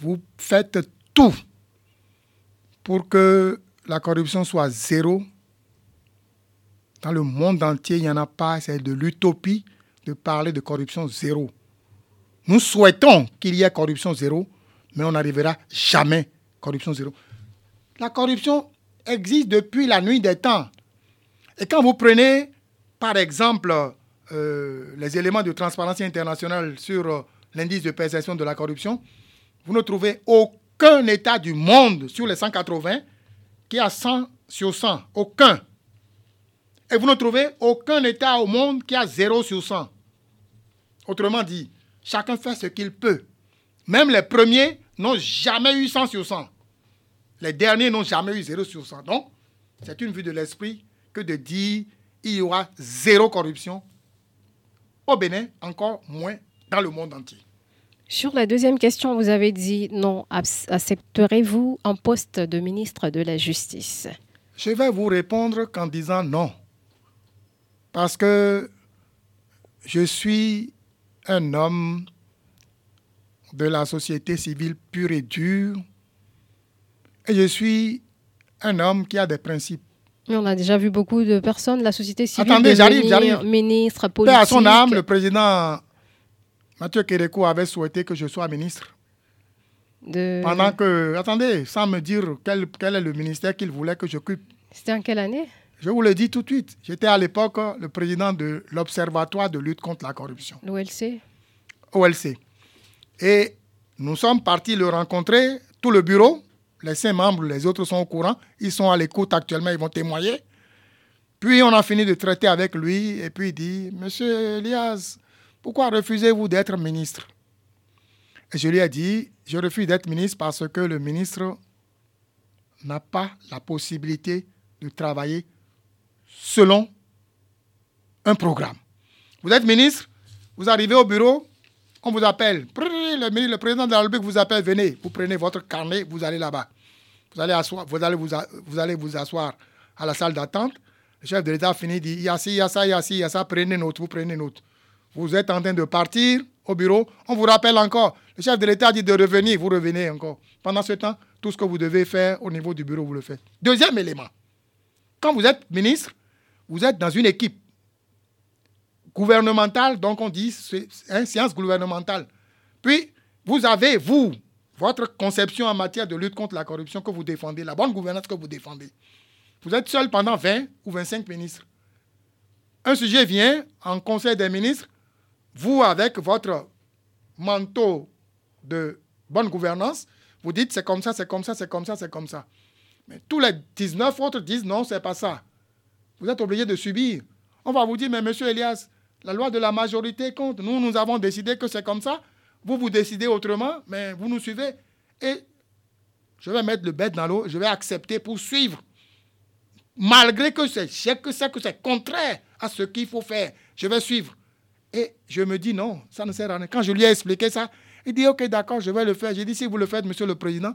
vous faites tout pour que la corruption soit zéro. Dans le monde entier, il n'y en a pas. C'est de l'utopie de parler de corruption zéro. Nous souhaitons qu'il y ait corruption zéro, mais on n'arrivera jamais corruption zéro. La corruption existe depuis la nuit des temps. Et quand vous prenez, par exemple, euh, les éléments de transparence internationale sur euh, l'indice de perception de la corruption, vous ne trouvez aucun aucun État du monde sur les 180 qui a 100 sur 100. Aucun. Et vous ne trouvez aucun État au monde qui a 0 sur 100. Autrement dit, chacun fait ce qu'il peut. Même les premiers n'ont jamais eu 100 sur 100. Les derniers n'ont jamais eu 0 sur 100. Donc, c'est une vue de l'esprit que de dire il y aura zéro corruption au Bénin, encore moins dans le monde entier. Sur la deuxième question, vous avez dit non. Accepterez-vous un poste de ministre de la Justice? Je vais vous répondre qu'en disant non. Parce que je suis un homme de la société civile pure et dure. Et je suis un homme qui a des principes. Mais on a déjà vu beaucoup de personnes de la société civile. Attendez, j'arrive, j'arrive. Ministre, politique. à son âme, le président Mathieu Kérékou avait souhaité que je sois ministre. Pendant que, attendez, sans me dire quel, quel est le ministère qu'il voulait que j'occupe. C'était en quelle année? Je vous le dis tout de suite. J'étais à l'époque le président de l'Observatoire de lutte contre la corruption. L'OLC OLC. Et nous sommes partis le rencontrer, tout le bureau, les cinq membres, les autres sont au courant, ils sont à l'écoute actuellement, ils vont témoigner. Puis on a fini de traiter avec lui et puis il dit, Monsieur Elias, pourquoi refusez-vous d'être ministre? Et je lui ai dit, je refuse d'être ministre parce que le ministre n'a pas la possibilité de travailler selon un programme. Vous êtes ministre, vous arrivez au bureau, on vous appelle, le, président de la République vous appelle, venez, vous prenez votre carnet, vous allez là-bas. Vous allez, vous, asseoir à la salle d'attente. Le chef de l'État finit, dit, il y a ci, il y a ça, il y a ci, il y a ça, prenez note, vous prenez note. Vous êtes en train de partir au bureau, on vous rappelle encore. Le chef de l'État dit de revenir, vous revenez encore. Pendant ce temps, tout ce que vous devez faire au niveau du bureau, vous le faites. Deuxième élément, quand vous êtes ministre, vous êtes dans une équipe gouvernementale, donc on dit science gouvernementale. Puis, vous avez, vous, votre conception en matière de lutte contre la corruption que vous défendez, la bonne gouvernance que vous défendez. Vous êtes seul pendant 20 ou 25 ministres. Un sujet vient en Conseil des ministres, vous, avec votre manteau de bonne gouvernance, vous dites c'est comme ça, c'est comme ça, c'est comme ça, c'est comme ça. Mais tous les 19 autres disent non, c'est pas ça. Vous êtes obligé de subir. On va vous dire, mais monsieur Elias, la loi de la majorité compte. Nous, nous avons décidé que c'est comme ça. Vous, vous décidez autrement, mais vous nous suivez. Et je vais mettre le bête dans l'eau, je vais accepter pour suivre. Malgré que c'est que c'est contraire à ce qu'il faut faire, je vais suivre. Et je me dis non, ça ne sert à rien. Quand je lui ai expliqué ça, il dit ok, d'accord, je vais le faire. J'ai dit si vous le faites, monsieur le président,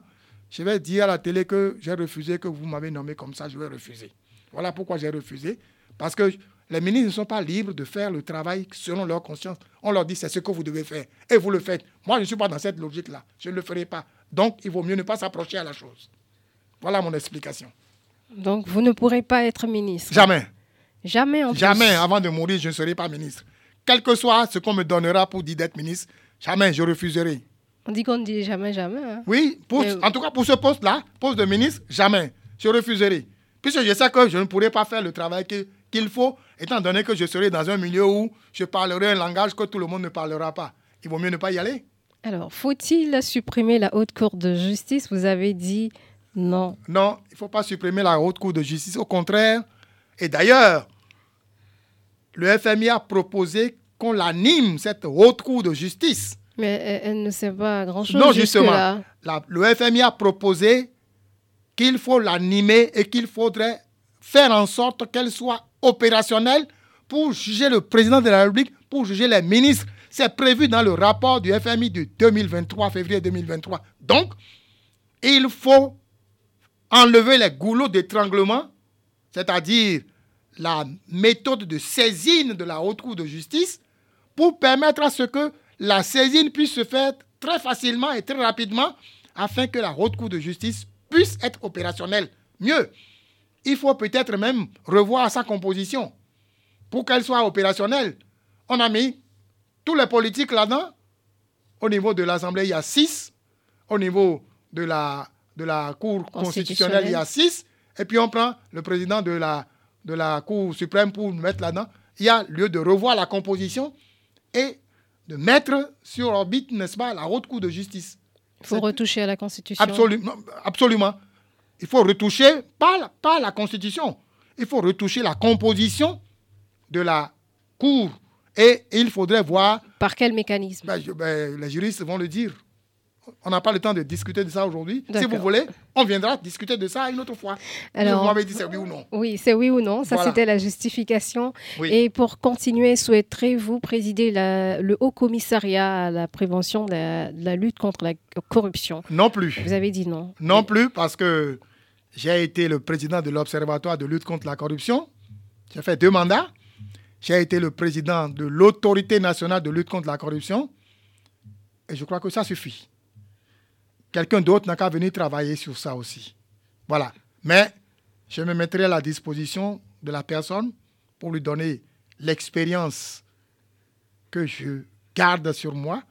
je vais dire à la télé que j'ai refusé, que vous m'avez nommé comme ça, je vais refuser. Voilà pourquoi j'ai refusé. Parce que les ministres ne sont pas libres de faire le travail selon leur conscience. On leur dit c'est ce que vous devez faire. Et vous le faites. Moi, je ne suis pas dans cette logique-là. Je ne le ferai pas. Donc, il vaut mieux ne pas s'approcher à la chose. Voilà mon explication. Donc, vous ne pourrez pas être ministre Jamais. Jamais en Jamais, avant de mourir, je ne serai pas ministre quel que soit ce qu'on me donnera pour dire d'être ministre, jamais je refuserai. On dit qu'on ne dit jamais, jamais. Hein. Oui, en tout cas pour ce poste-là, poste de ministre, jamais. Je refuserai. Puisque je sais que je ne pourrai pas faire le travail qu'il faut, étant donné que je serai dans un milieu où je parlerai un langage que tout le monde ne parlera pas. Il vaut mieux ne pas y aller. Alors, faut-il supprimer la haute cour de justice? Vous avez dit non. Non, il ne faut pas supprimer la haute cour de justice. Au contraire. Et d'ailleurs, le FMI a proposé qu'on l'anime, cette haute cour de justice. Mais elle ne sait pas grand-chose. Non, justement. le FMI a proposé qu'il faut l'animer et qu'il faudrait faire en sorte qu'elle soit opérationnelle pour juger le président de la République, pour juger les ministres. C'est prévu dans le rapport du FMI du 2023, février 2023. Donc, il faut enlever les goulots d'étranglement, c'est-à-dire la méthode de saisine de la haute cour de justice, pour permettre à ce que la saisine puisse se faire très facilement et très rapidement afin que la haute cour de justice puisse être opérationnelle. Mieux, il faut peut-être même revoir sa composition pour qu'elle soit opérationnelle. On a mis tous les politiques là-dedans. Au niveau de l'Assemblée, il y a six. Au niveau de la, de la Cour constitutionnelle, il y a six. Et puis on prend le président de la, de la Cour suprême pour mettre là-dedans. Il y a lieu de revoir la composition et de mettre sur orbite, n'est-ce pas, la haute Cour de justice. Il faut retoucher à la Constitution. Absolument. absolument. Il faut retoucher, pas, pas la Constitution, il faut retoucher la composition de la Cour. Et il faudrait voir... Par quel mécanisme? Ben, ben, Les juristes vont le dire. On n'a pas le temps de discuter de ça aujourd'hui. Si vous voulez, on viendra discuter de ça une autre fois. Alors, vous m'avez dit c'est oui ou non. Oui, c'est oui ou non. Ça, c'était la justification. Et pour continuer, souhaiterez-vous présider le Haut Commissariat à la prévention de la, lutte contre la corruption? Non plus. Vous avez dit non. Non plus, parce que j'ai été le président de l'Observatoire de lutte contre la corruption. J'ai fait deux mandats. J'ai été le président de l'Autorité nationale de lutte contre la corruption. Et je crois que ça suffit. Quelqu'un d'autre n'a qu'à venir travailler sur ça aussi. Voilà. Mais je me mettrai à la disposition de la personne pour lui donner l'expérience que je garde sur moi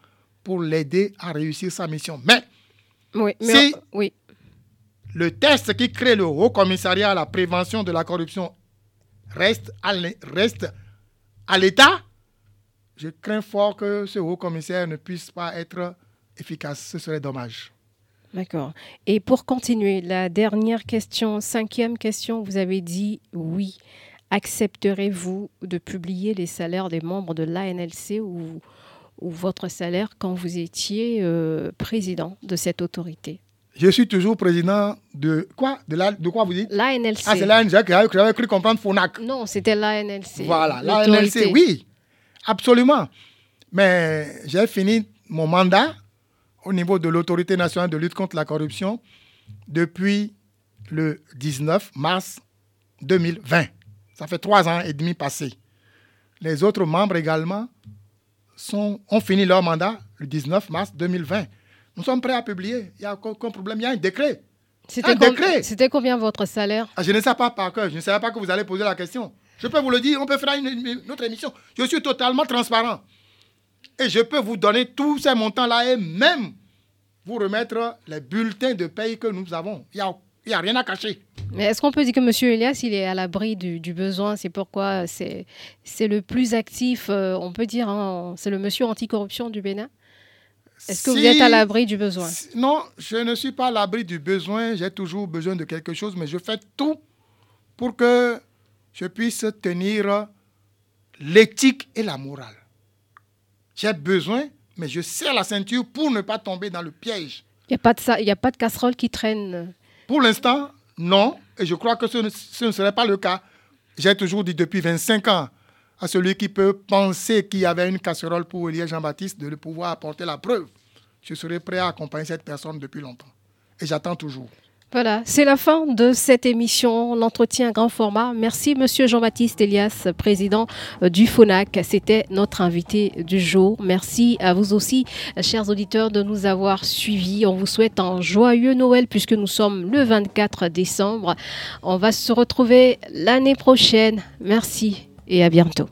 pour l'aider à réussir sa mission. Mais, oui, si oui. le test qui crée le Haut Commissariat à la prévention de la corruption reste à l'État, je crains fort que ce Haut Commissaire ne puisse pas être efficace. Ce serait dommage. D'accord. Et pour continuer, la dernière question, cinquième question, vous avez dit oui. Accepterez-vous de publier les salaires des membres de l'ANLC ou, ou votre salaire quand vous étiez euh, président de cette autorité? Je suis toujours président de quoi? De, la, de quoi vous dites? L'ANLC. Ah, c'est l'ANLC que j'avais cru comprendre FONAC. Non, c'était l'ANLC. Voilà, l'ANLC, oui, absolument. Mais j'ai fini mon mandat au niveau de l'autorité nationale de lutte contre la corruption depuis le 19 mars 2020. Ça fait trois ans et demi passés. Les autres membres également sont, ont fini leur mandat le 19 mars 2020. Nous sommes prêts à publier. Il n'y a aucun problème. Il y a un décret. C'était, décret. C'était combien votre salaire? Ah, Je ne sais pas par cœur. Je ne savais pas que vous allez poser la question. Je peux vous le dire. On peut faire une, une autre émission. Je suis totalement transparent. Et je peux vous donner tous ces montants-là et même vous remettre les bulletins de paye que nous avons. Il n'y a, rien à cacher. Mais est-ce qu'on peut dire que M. Elias, il est à l'abri du, besoin? C'est pourquoi c'est, le plus actif, euh, on peut dire, hein, c'est le monsieur anticorruption du Bénin? Est-ce que vous êtes à l'abri du besoin? Non, je ne suis pas à l'abri du besoin. J'ai toujours besoin de quelque chose, mais je fais tout pour que je puisse tenir l'éthique et la morale. J'ai besoin, mais je serre la ceinture pour ne pas tomber dans le piège. Il n'y a, pas de a pas de casserole qui traîne Pour l'instant, non. Et je crois que ce ne, ce ne serait pas le cas. J'ai toujours dit depuis 25 ans à celui qui peut penser qu'il y avait une casserole pour Elie Jean-Baptiste de pouvoir apporter la preuve. Je serai prêt à accompagner cette personne depuis longtemps. Et j'attends toujours. Voilà, c'est la fin de cette émission, l'entretien grand format. Merci Monsieur Jean-Baptiste Elias, président euh, du FONAC. C'était notre invité du jour. Merci à vous aussi, chers auditeurs, de nous avoir suivis. On vous souhaite un joyeux Noël puisque nous sommes le 24 décembre. On va se retrouver l'année prochaine. Merci et à bientôt.